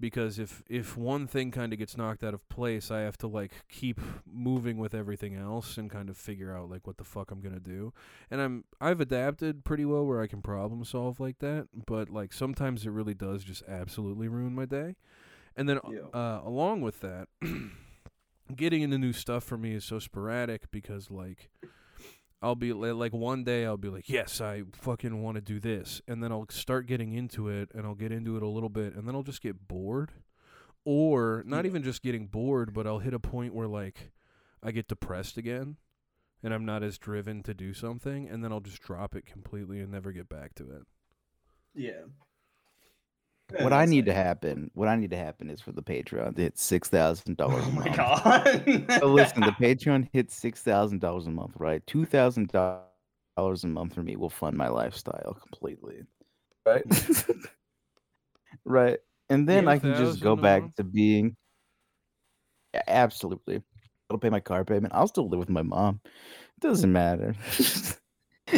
Because if if one thing kind of gets knocked out of place, I have to like keep moving with everything else and kind of figure out like what the fuck I'm going to do. And I'm I've adapted pretty well where I can problem solve like that, but like sometimes it really does just absolutely ruin my day. And then Yeah. uh along with that, getting into new stuff for me is so sporadic because like I'll be like one day I'll be like, yes, I fucking want to do this, and then I'll start getting into it, and I'll get into it a little bit, and then I'll just get bored, or not even just getting bored, but I'll hit a point where like I get depressed again, and I'm not as driven to do something, and then I'll just drop it completely and never get back to it. Yeah. What I need to happen, what I need to happen is for the Patreon to hit six thousand dollars Oh my month. god. So listen, the Patreon hits six thousand dollars a month, right? Two thousand dollars a month for me will fund my lifestyle completely. Right. right. And then I can just go back to being A- absolutely. I'll pay my car payment. I'll still live with my mom. It doesn't matter.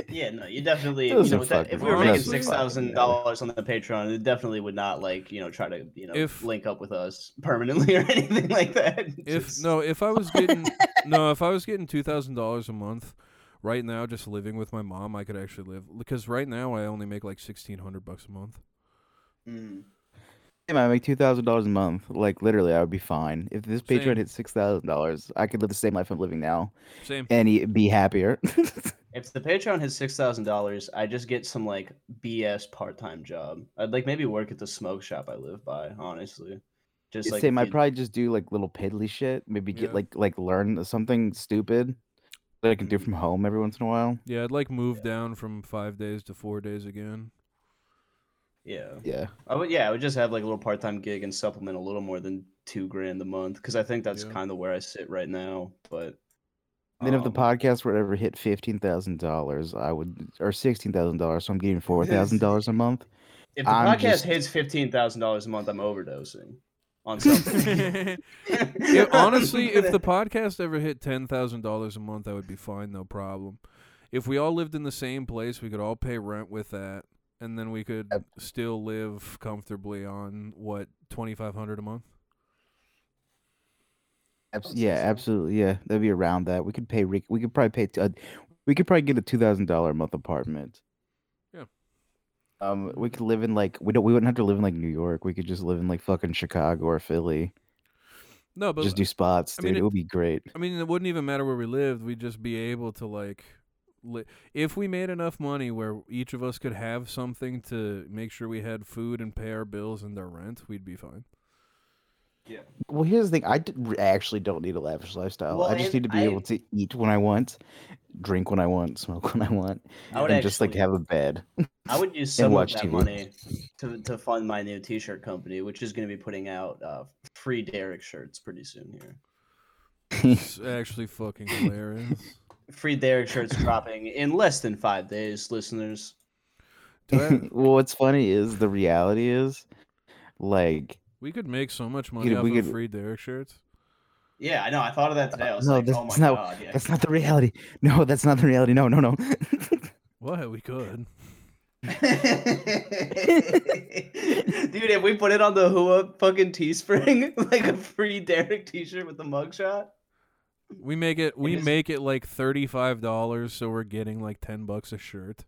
Yeah, no, you definitely. You know, that, if we were making six thousand dollars on the Patreon, it definitely would not like you know try to you know If- link up with us permanently or anything like that. If Just- no, if I was getting no, if I was getting two thousand dollars a month, right now, just living with my mom, I could actually live because right now I only make like sixteen hundred bucks a month. Mm. I make two thousand dollars a month. Like literally, I would be fine if this Same. Patreon hit six thousand dollars. I could live the same life I'm living now Same. and e- be happier. If the Patreon hits six thousand dollars, I just get some like BS part time job. I'd like maybe work at the smoke shop I live by. Honestly, just like same. I'd probably just do like little piddly shit. Maybe get Yeah. like like learn something stupid that I can do Mhm. from home every once in a while. Yeah, I'd like move down from five days to four days again. Yeah. Yeah. I would yeah, I would just have like a little part time gig and supplement a little more than two grand a month because I think that's Yeah. kind of where I sit right now. But Then if the um, podcast were to ever hit fifteen thousand dollars, I would or sixteen thousand dollars. So I'm getting four thousand dollars a month. if the I'm podcast just- hits fifteen thousand dollars a month, I'm overdosing on something. Yeah, honestly, if the podcast ever hit ten thousand dollars a month, I would be fine, no problem. If we all lived in the same place, we could all pay rent with that, and then we could Yep. still live comfortably on what twenty five hundred a month. Abs- yeah, absolutely. Yeah, that'd be around that. We could pay. Rick. We could probably pay. T- uh, we could probably get a two thousand dollar a month apartment. Yeah. Um, we could live in like we don't. We wouldn't have to live in like New York. We could just live in like fucking Chicago or Philly. No, but just do spots, I dude. mean, it, it- would be great. I mean, it wouldn't even matter where we lived. We'd just be able to like, li- if we made enough money where each of us could have something to make sure we had food and pay our bills and our rent, we'd be fine. Yeah. Well, here's the thing. I d- r- actually don't need a lavish lifestyle. Well, I just need to be I- able to eat when I want, drink when I want, smoke when I want, I would and just like have a bed. I would use and some of watch that TV. money to, to fund my new T-shirt company, which is going to be putting out uh, free Derek shirts pretty soon here. It's actually fucking hilarious. Free Derek shirts dropping in less than five days, listeners. Do I- well, what's funny is the reality is, like, we could make so much money could- off we of could- free Derek shirts. Yeah, I know. I thought of that today. I was no, like, that's oh my no- god, yeah. that's not the reality. No, that's not the reality. No, no, no. What we could. Dude, if we put it on the Hua fucking Teespring, like a free Derek T-shirt with the mugshot. We make it. We make it like thirty five dollars, so we're getting like ten bucks a shirt.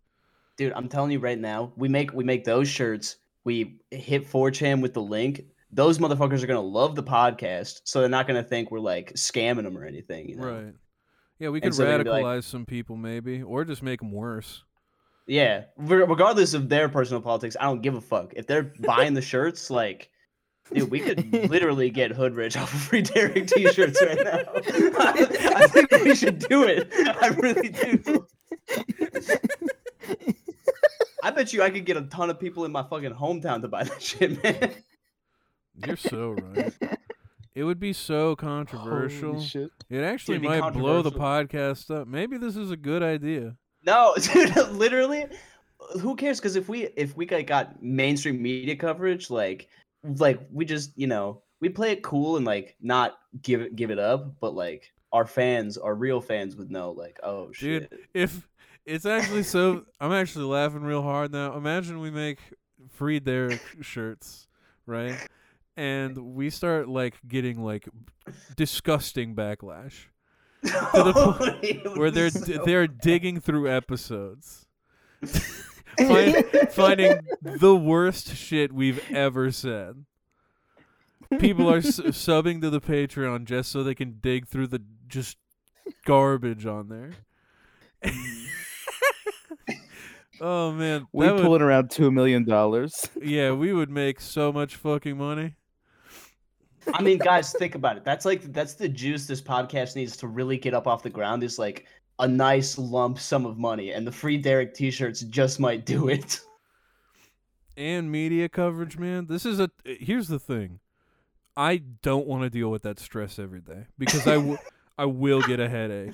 Dude, I'm telling you right now, we make we make those shirts. We hit 4chan with the link. Those motherfuckers are gonna love the podcast, so they're not gonna think we're like scamming them or anything. You know? Right. Yeah, we could so they'd like- radicalize some people maybe, or just make them worse. Yeah. Regardless of their personal politics, I don't give a fuck. If they're buying the shirts, like, dude, we could literally get hood rich off of free Derek t-shirts right now. I, I think we should do it. I really do. I bet you I could get a ton of people in my fucking hometown to buy that shit, man. You're so right. It would be so controversial. Shit. It actually It'd might blow the podcast up. Maybe this is a good idea. No, dude, literally, who cares? Because if we if we got mainstream media coverage, like like we just you know we play it cool and like not give it give it up, but like our fans, our real fans would know like oh Dude, shit. If it's actually so, I'm actually laughing real hard now. Imagine we make free Derek shirts, right? And we start like getting like disgusting backlash to the point where they're so they're bad. digging through episodes, find, finding the worst shit we've ever said. People are s- subbing to the Patreon just so they can dig through the just garbage on there. oh man, We that would- pulling around two million dollars. yeah, we would make so much fucking money. I mean, guys, think about it. That's like that's the juice this podcast needs to really get up off the ground. Is like a nice lump sum of money, and the free Derek T-shirts just might do it. And media coverage, man. This is a here's the thing. I don't want to deal with that stress every day because I, w- I will get a headache.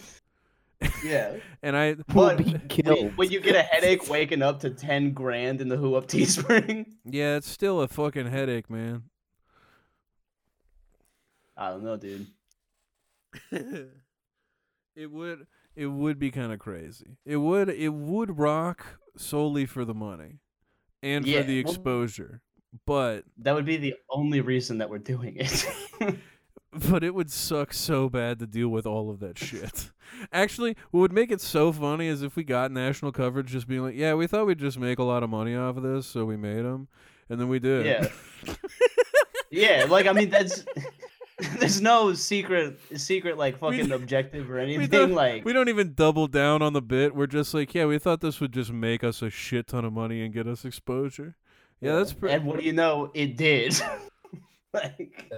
Yeah. And I We'll But be when, killed. when you get a headache waking up to ten grand in the Who Up Teespring, yeah, it's still a fucking headache, man. I don't know, dude. it would it would be kind of crazy. It would it would rock solely for the money and Yeah, for the well- exposure. But That would be the only reason that we're doing it. but it would suck so bad to deal with all of that shit. Actually, what would make it so funny is if we got national coverage just being like, "Yeah, we thought we'd just make a lot of money off of this, so we made them." And then we did. yeah. Yeah, like I mean that's there's no secret secret like fucking objective or anything don't, like we don't even double down on the bit. We're just like, yeah, we thought this would just make us a shit ton of money and get us exposure. Yeah, that's pretty. And what do you know? It did. like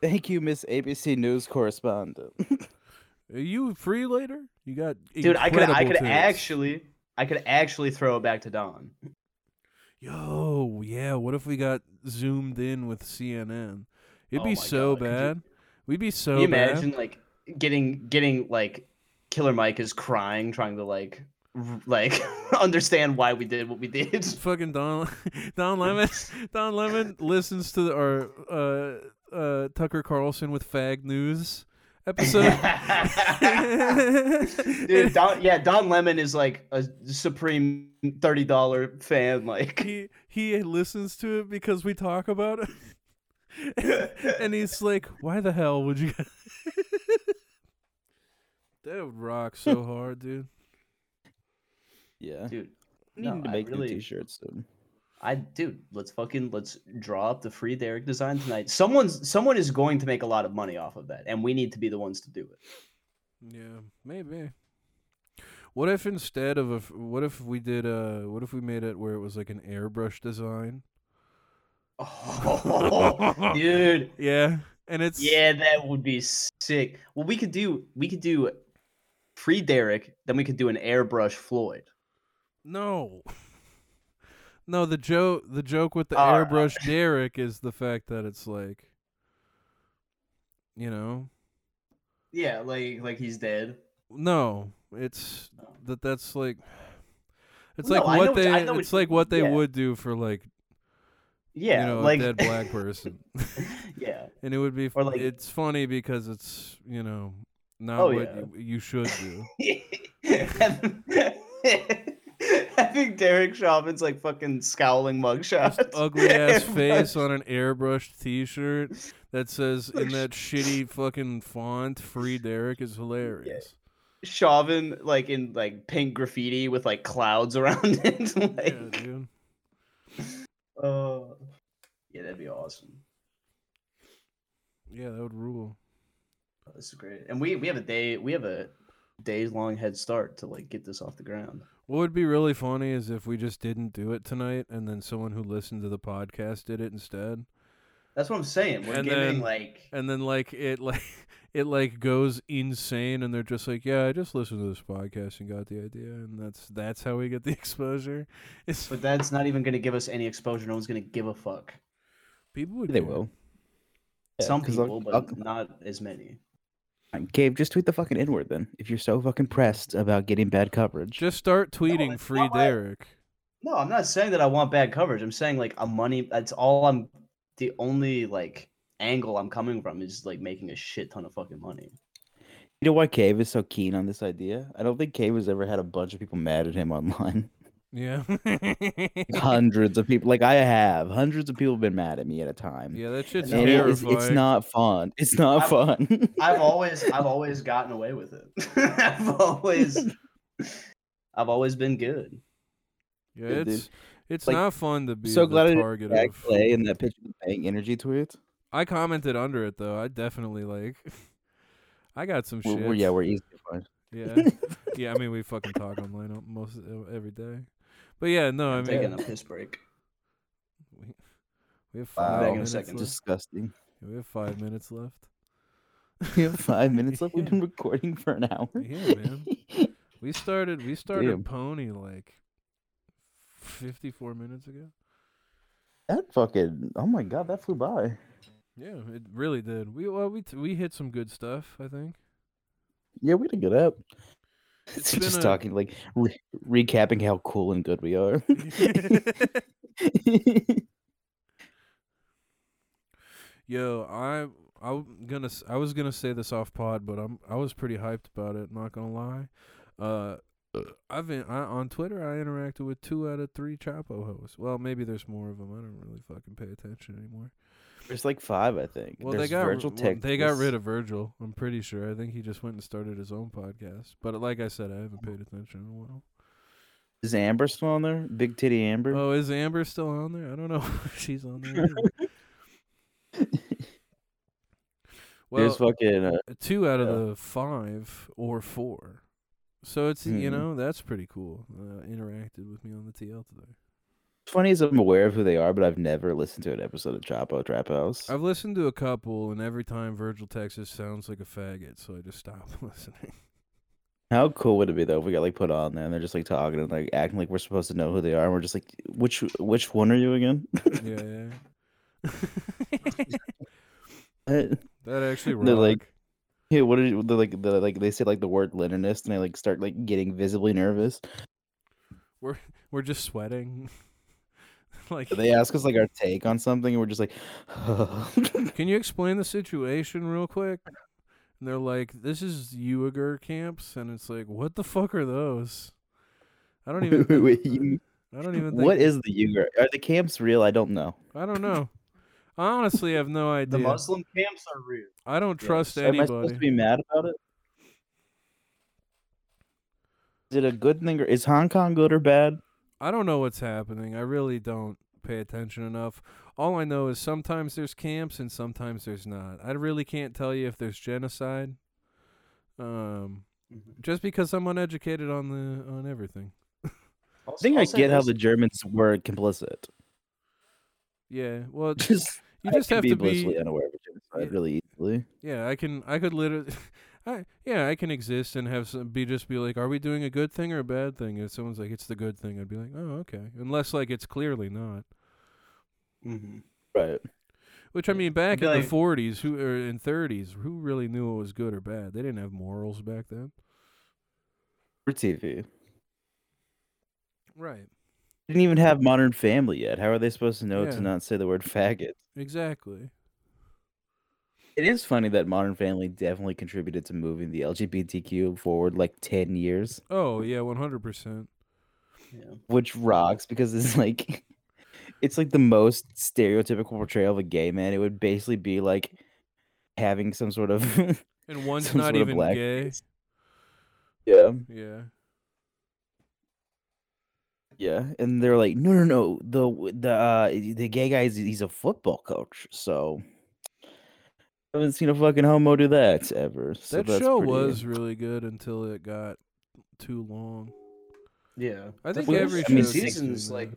Thank you, Miss ABC News correspondent. Are you free later? You got dude, I could I could tits. actually I could actually throw it back to Don. Yo, yeah. What if we got zoomed in with CNN? It'd Oh be so God, could you- bad. We'd be so Can you bad. imagine like getting getting like Killer Mike is crying, trying to like like understand why we did what we did. Fucking Don Don Lemon Don Lemon listens to the, our uh uh Tucker Carlson with Fag News episode. Dude, Don, yeah, Don Lemon is like a supreme thirty dollar fan. Like, he he listens to it because we talk about it. and he's like, "Why the hell would you?" that would rock so hard, dude. yeah. dude, We no, need to I make new t-shirts soon. I dude, let's fucking let's draw up the free Derek design tonight. Someone's someone is going to make a lot of money off of that, and we need to be the ones to do it. Yeah, maybe. What if instead of a, f- what if we did uh what if we made it where it was like an airbrush design? Oh, dude, Yeah, and it's yeah, that would be sick. Well, we could do we could do free Derek, then we could do an airbrush Floyd. No. No, the joke the joke with the All right. airbrush Derek is the fact that it's like you know, Yeah, like like he's dead. no, it's that that's like it's No, like know what you- they it's like what they yeah. would do for like Yeah, you know like a dead black person. yeah. and it would be Or, like- it's funny because it's, you know, not Oh, what yeah. you, you should do. Having Derek Chauvin's like fucking scowling mugshot. Ugly ass face on an airbrushed t-shirt that says in that shitty fucking font "Free Derek" is hilarious. Chauvin like in like pink graffiti with like clouds around it. Yeah, like, dude. uh, yeah, that'd be awesome. Yeah, that would rule. Oh, This is great, and we we have a day we have a days long head start to like get this off the ground. What would be really funny is if we just didn't do it tonight, and then someone who listened to the podcast did it instead, That's what I'm saying. We're And giving then- like and then like it like it like goes insane, and they're just like, "Yeah, I just listened to this podcast and got the idea," and that's that's how we get the exposure. It's But that's not even going to give us any exposure. No one's going to give a fuck. People would They care. will. Yeah, Some 'cause I'll- people, but I'll- not as many. Gabe, just tweet the fucking inward then. If you're so fucking pressed about getting bad coverage. Just start tweeting it's "Free not like- Derek." No, I'm not saying that I want bad coverage. I'm saying like a money. That's all I'm. The only like angle I'm coming from is like making a shit ton of fucking money. You know why Cave is so keen on this idea? I don't think Cave has ever had a bunch of people mad at him online. Yeah. hundreds of people, like I have, hundreds of people have been mad at me at a time. yeah, that shit's No, and it is, terrifying. it's not fun. It's not I'm- fun. I've always, I've always gotten away with it. I've always, I've always been good. Yeah, Good, dude. it's it's Like, not fun to be so the glad I target tag of. Clay in that picture of the Bang Energy tweet. I commented under it though. I definitely like. I got some We're, shit. we're- yeah, we're easy to find. yeah, yeah. I mean, we fucking talk online most every day. But yeah, no, I I'm mean, taking a piss break. we, we have five a minutes left. disgusting. We have five minutes left. We have five minutes left. We've been recording for an hour. Yeah, man. We started. We started Damn. Pony like fifty-four minutes ago. that fucking. Oh my god, that flew by. Yeah, it really did. We well, we t- we hit some good stuff. I think. Yeah, we did good up. It's just a- talking like re- recapping how cool and good we are. Yo, I I'm gonna I was gonna say this off pod, but I'm I was pretty hyped about it. Not gonna lie. Uh, I've been I, on Twitter. I interacted with two out of three Chapo hosts. Well, maybe there's more of them. I don't really fucking pay attention anymore. There's like five, I think. Well, There's they got Virgil well, they got rid of Virgil. I'm pretty sure. I think he just went and started his own podcast. But like I said, I haven't paid attention in a while. Is Amber still on there? Big Titty Amber. Oh, is Amber still on there? I don't know if she's on there. Well, There's fucking. Uh, two out of yeah. the five or four. So it's you Mhm. know that's pretty cool. Uh, interacted with me on the TL today. Funny as I'm aware of who they are, but I've never listened to an episode of Chapo Trap House. I've listened to a couple, and every time Virgil Texas sounds like a faggot, so I just stop listening. How cool would it be though if we got like put on there and they're just like talking and like acting like we're supposed to know who they are and we're just like, which which one are you again? yeah, yeah. That actually rocked. They're like- yeah, what are you? They're like the like they say like the word Leninist and they like start like getting visibly nervous. We're we're just sweating. like, They ask us like our take on something and we're just like, can you explain the situation real quick? And they're like, "This is Uighur camps," and it's like, "What the fuck are those?" I don't even. wait, wait, you- I don't even. Think, what is the Uyghur? Are the camps real? I don't know. I don't know. I honestly have no idea. The Muslim camps are real. I don't Yes. trust Am I supposed anybody. to be mad about it? Is it a good thing or is Hong Kong good or bad? I don't know what's happening. I really don't pay attention enough. All I know is sometimes there's camps and sometimes there's not. I really can't tell you if there's genocide. Um, just because I'm uneducated on the on everything. I think I get how the Germans were complicit. Yeah. Well, Just you I just have be to be. Blissfully unaware of a genocide Yeah. really easily. Yeah, I can. I could literally. I yeah, I can exist and have some be just be like, are we doing a good thing or a bad thing? If someone's like, it's the good thing, I'd be like, oh okay. Unless like it's clearly not. hmm Right. Which I mean, back be in the '40s, who or in '30s, who really knew what was good or bad? They didn't have morals back then. For TV. Right. Didn't even have Modern Family yet. How are they supposed to know Yeah. to not say the word faggot? Exactly. It is funny that Modern Family definitely contributed to moving the LGBTQ forward like 10 years, Oh yeah, 100. percent Yeah. which rocks because it's like it's like the most stereotypical portrayal of a gay man. It would basically be like having some sort of And one's some not sort of even black gay. face. Yeah. Yeah. Yeah, and they're like, no, no, no. The the uh, the gay guy is he's a football coach, so I haven't seen a fucking homo do that ever. So that show pretty- was really good until it got too long. Yeah. I think The Well, every first I mean, show's few doing seasons, like,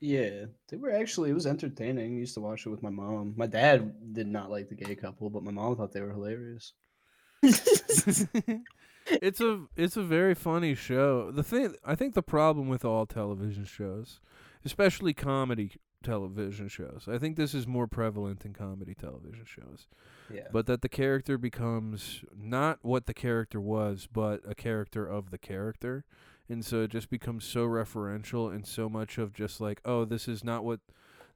yeah, they were actually. It was entertaining. I used to watch it with my mom. My dad did not like the gay couple, but my mom thought they were hilarious. it's a it's a very funny show. The thing I think the problem with all television shows, especially comedy television shows, I think this is more prevalent in comedy television shows. Yeah. But that the character becomes not what the character was, but a character of the character. And so it just becomes so referential and so much of just like, oh, this is not what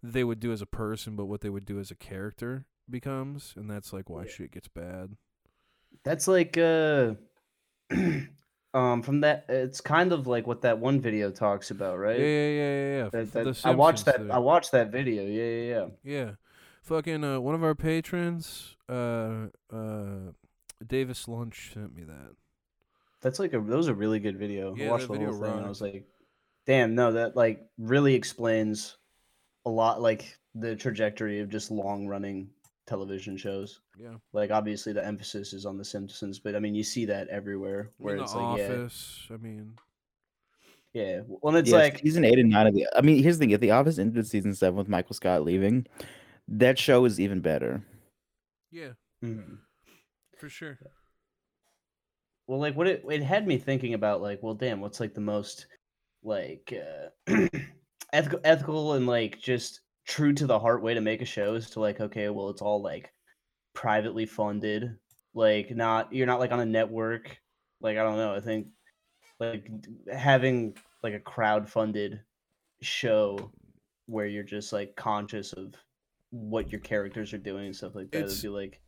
they would do as a person, but what they would do as a character becomes. And that's like why Yeah. shit gets bad. That's like uh um from that it's kind of like what that one video talks about, right? Yeah, yeah, yeah, yeah. That- that- I watched that. I watched that video. Yeah, yeah, yeah. Yeah. Fucking uh, one of our patrons, uh, uh, Davis Lunch sent me that. That's like a that was a really good video. Yeah, I watched the whole thing. and I was like, damn, no, that like really explains a lot like the trajectory of just long running television shows. Yeah. Like obviously the emphasis is on the Simpsons, but I mean you see that everywhere where In the it's like yeah, office. I mean, yeah. Well, it's Yeah, like season eight and nine of the. I mean, here's the thing: if The Office ended season seven with Michael Scott leaving, that show is even better. yeah, Mhm. for sure. well, like what it it had me thinking about like, well, damn, what's like the most like uh, ethical, ethical and like just true to the heart way to make a show is to like, okay, well, it's all like privately funded, like not you're not like on a network, like I don't know, I think like having like a crowd funded show where you're just like conscious of what your characters are doing and stuff like that It's- would be like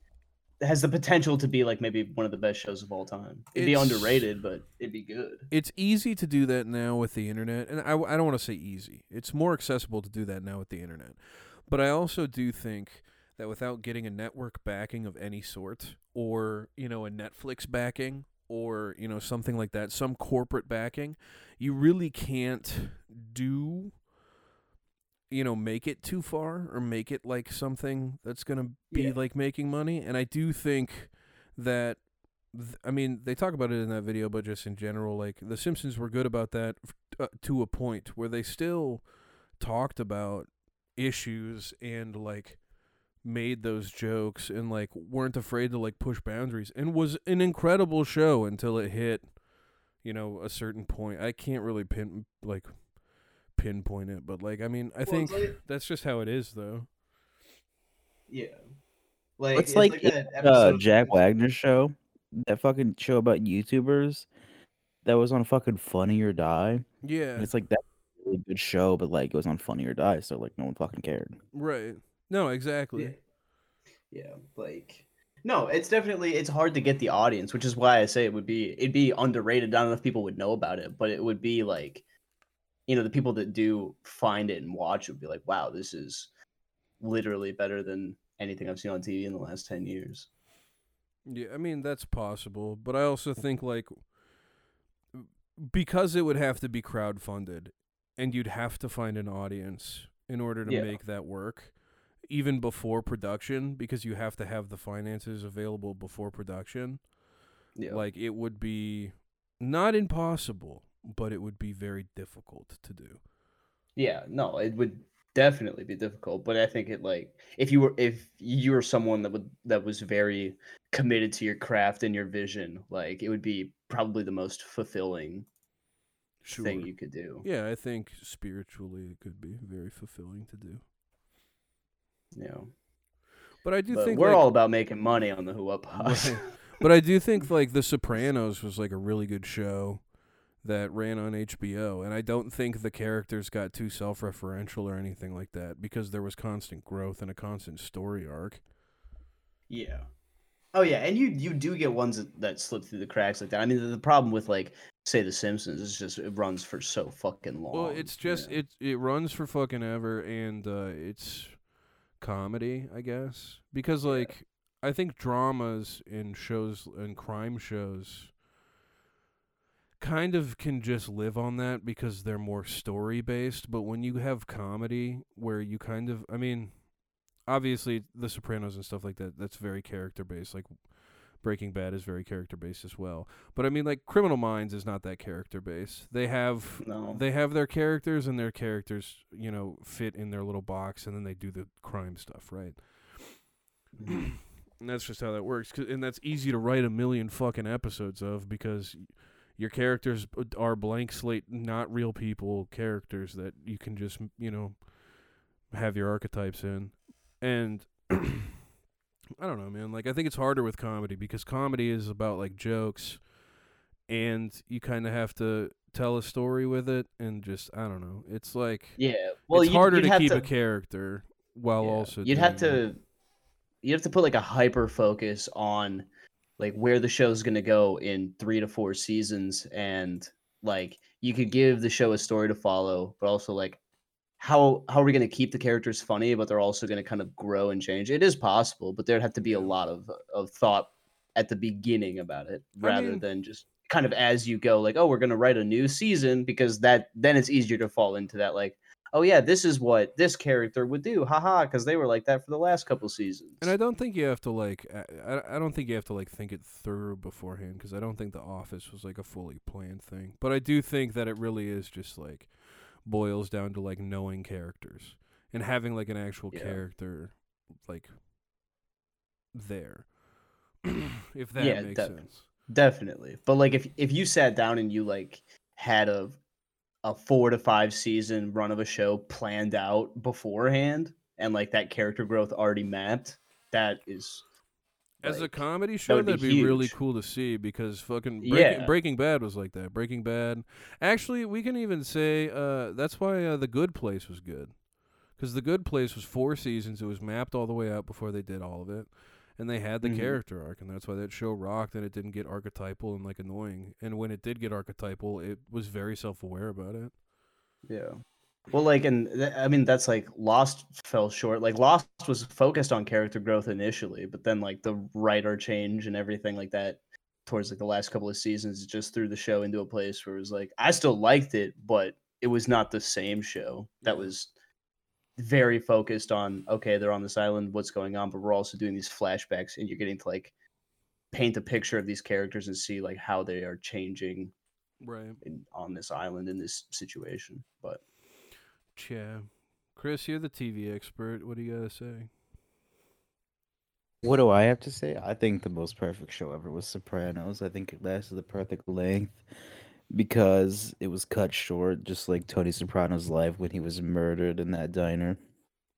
has the potential to be like maybe one of the best shows of all time. It'd be It's- underrated, but it'd be good. It's easy to do that now with the internet, and I, I don't want to say easy. It's more accessible to do that now with the internet. But I also do think that without getting a network backing of any sort, or you know a Netflix backing, or you know something like that, some corporate backing, you really can't do you know make it too far or make it like something that's going to be Yeah. like making money and I do think that th- I mean they talk about it in that video but just in general like the Simpsons were good about that uh, to a point where they still talked about issues and like made those jokes and like weren't afraid to like push boundaries and was an incredible show until it hit you know a certain point i can't really pin like pinpoint it but like i mean i Well, think like- that's just how it is though Yeah. Like It's like, that uh, Jack Wagner show, that fucking show about YouTubers that was on fucking Funny or Die. yeah And it's like that really good show, but like it was on Funny or Die, so like no one fucking cared. right no exactly Yeah. Yeah, like no, it's definitely it's hard to get the audience, which is why I say it would be it'd be underrated. Not enough people would know about it, but it would be like, you know, the people that do find it and watch would be like, wow, this is literally better than anything I've seen on TV in the last ten years. Yeah, I mean that's possible, but I also think like because it would have to be crowdfunded and you'd have to find an audience in order to Yeah. make that work even before production because you have to have the finances available before production. Yeah, Like it would be not impossible, but it would be very difficult to do. yeah, no, it would definitely be difficult, but I think it like if you were if you were someone that would that was very committed to your craft and your vision, like it would be probably the most fulfilling Sure. thing you could do. Yeah, I think spiritually it could be very fulfilling to do. Yeah. But I do but think we're like, all about making money on the Who Up Pod. Right. But I do think like The Sopranos was like a really good show that ran on HBO, and I don't think the characters got too self-referential or anything like that because there was constant growth and a constant story arc. yeah. Oh yeah, and you you do get ones that, that slip through the cracks like that. I mean, the, the problem with like say The Simpsons is just it runs for so fucking long. Well, it's you just know? it it runs for fucking ever, and uh, it's comedy, I guess, because like I think dramas and shows and crime shows kind of can just live on that because they're more story based. But when you have comedy where you kind of, I mean, obviously The Sopranos and stuff like that, that's very character based. Like Breaking Bad is very character based as well. But I mean, like Criminal Minds is not that character based. They have no. they have their characters and their characters, you know, fit in their little box, and then they do the crime stuff, right? Mhm. And that's just how that works. and that's easy to write a million fucking episodes of because your characters are blank slate, not real people characters that you can just, you know, have your archetypes in. And I don't know, man. Like I think it's harder with comedy because comedy is about like jokes and you kind of have to tell a story with it and just I don't know. It's like yeah. Well, it's you'd- harder you'd to keep a character while yeah, also you'd have to you'd have to put like a hyper focus on like where the show's gonna go in three to four seasons, and like you could give the show a story to follow, but also like how how are we gonna keep the characters funny, but they're also gonna kind of grow and change. It is possible, but there'd have to be a lot of of thought at the beginning about it, I rather mean- than just kind of as you go, like oh we're gonna write a new season because that then it's easier to fall into that like oh yeah, this is what this character would do, haha, because they were like that for the last couple seasons. And I don't think you have to like I, I- don't think you have to like think it through beforehand because I don't think The Office was like a fully planned thing. But I do think that it really is just like boils down to like knowing characters and having like an actual Yeah. character like there. if that Yeah, makes that- sense. Definitely. But like if if you sat down and you like had a a 4 to 5 season run of a show planned out beforehand and like that character growth already mapped, that is As a comedy show, would that'd be, really cool to see because fucking Breaking, Yeah. Breaking Bad was like that. Breaking Bad, actually, we can even say uh, that's why uh, The Good Place was good, because The Good Place was four seasons. It was mapped all the way out before they did all of it, and they had the Mhm. character arc, and that's why that show rocked. And it didn't get archetypal and like annoying. And when it did get archetypal, it was very self-aware about it. Yeah. Well, like, and th- I mean, that's like Lost fell short. Like, Lost was focused on character growth initially, but then like the writer change and everything like that towards like the last couple of seasons it just threw the show into a place where it was like I still liked it, but it was not the same show. That was very focused on okay, they're on this island, what's going on, but we're also doing these flashbacks, and you're getting to like paint a picture of these characters and see like how they are changing Right. in, on this island in this situation. But Yeah. Chris, you're the TV expert. What do you gotta say? What do I have to say? I think the most perfect show ever was Sopranos. I think it lasted the perfect length because it was cut short, just like Tony Soprano's life when he was murdered in that diner.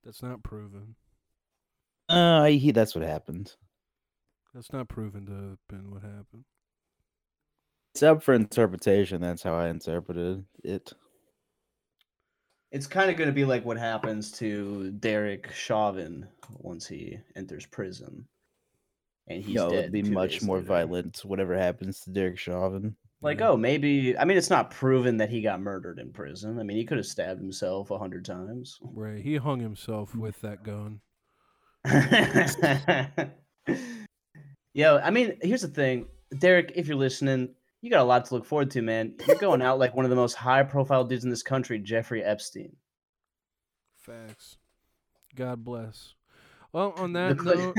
That's not proven. Uh, he, that's what happened. That's not proven to have been what happened. It's up for interpretation. That's how I interpreted it. it's kind of going to be like what happens to Derek Chauvin once he enters prison, and he's no, dead. it'd be much more later. violent. Whatever happens to Derek Chauvin. Like, Yeah. oh, maybe. I mean, it's not proven that he got murdered in prison. I mean, he could have stabbed himself a hundred times. Right. He hung himself mm. with that gun. Yo, I mean, here's the thing, Derek. If you're listening, you got a lot to look forward to, man. You're going out like one of the most high-profile dudes in this country, Jeffrey Epstein. Facts. God bless. Well, on that note,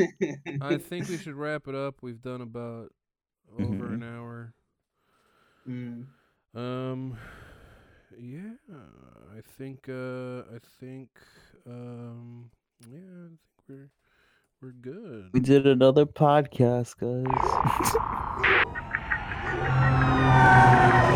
I think we should wrap it up. We've done about over an mm-hmm. hour. Mm. Um, yeah, I think. Uh, I think. Um, yeah, I think we're we're good. We did another podcast, guys.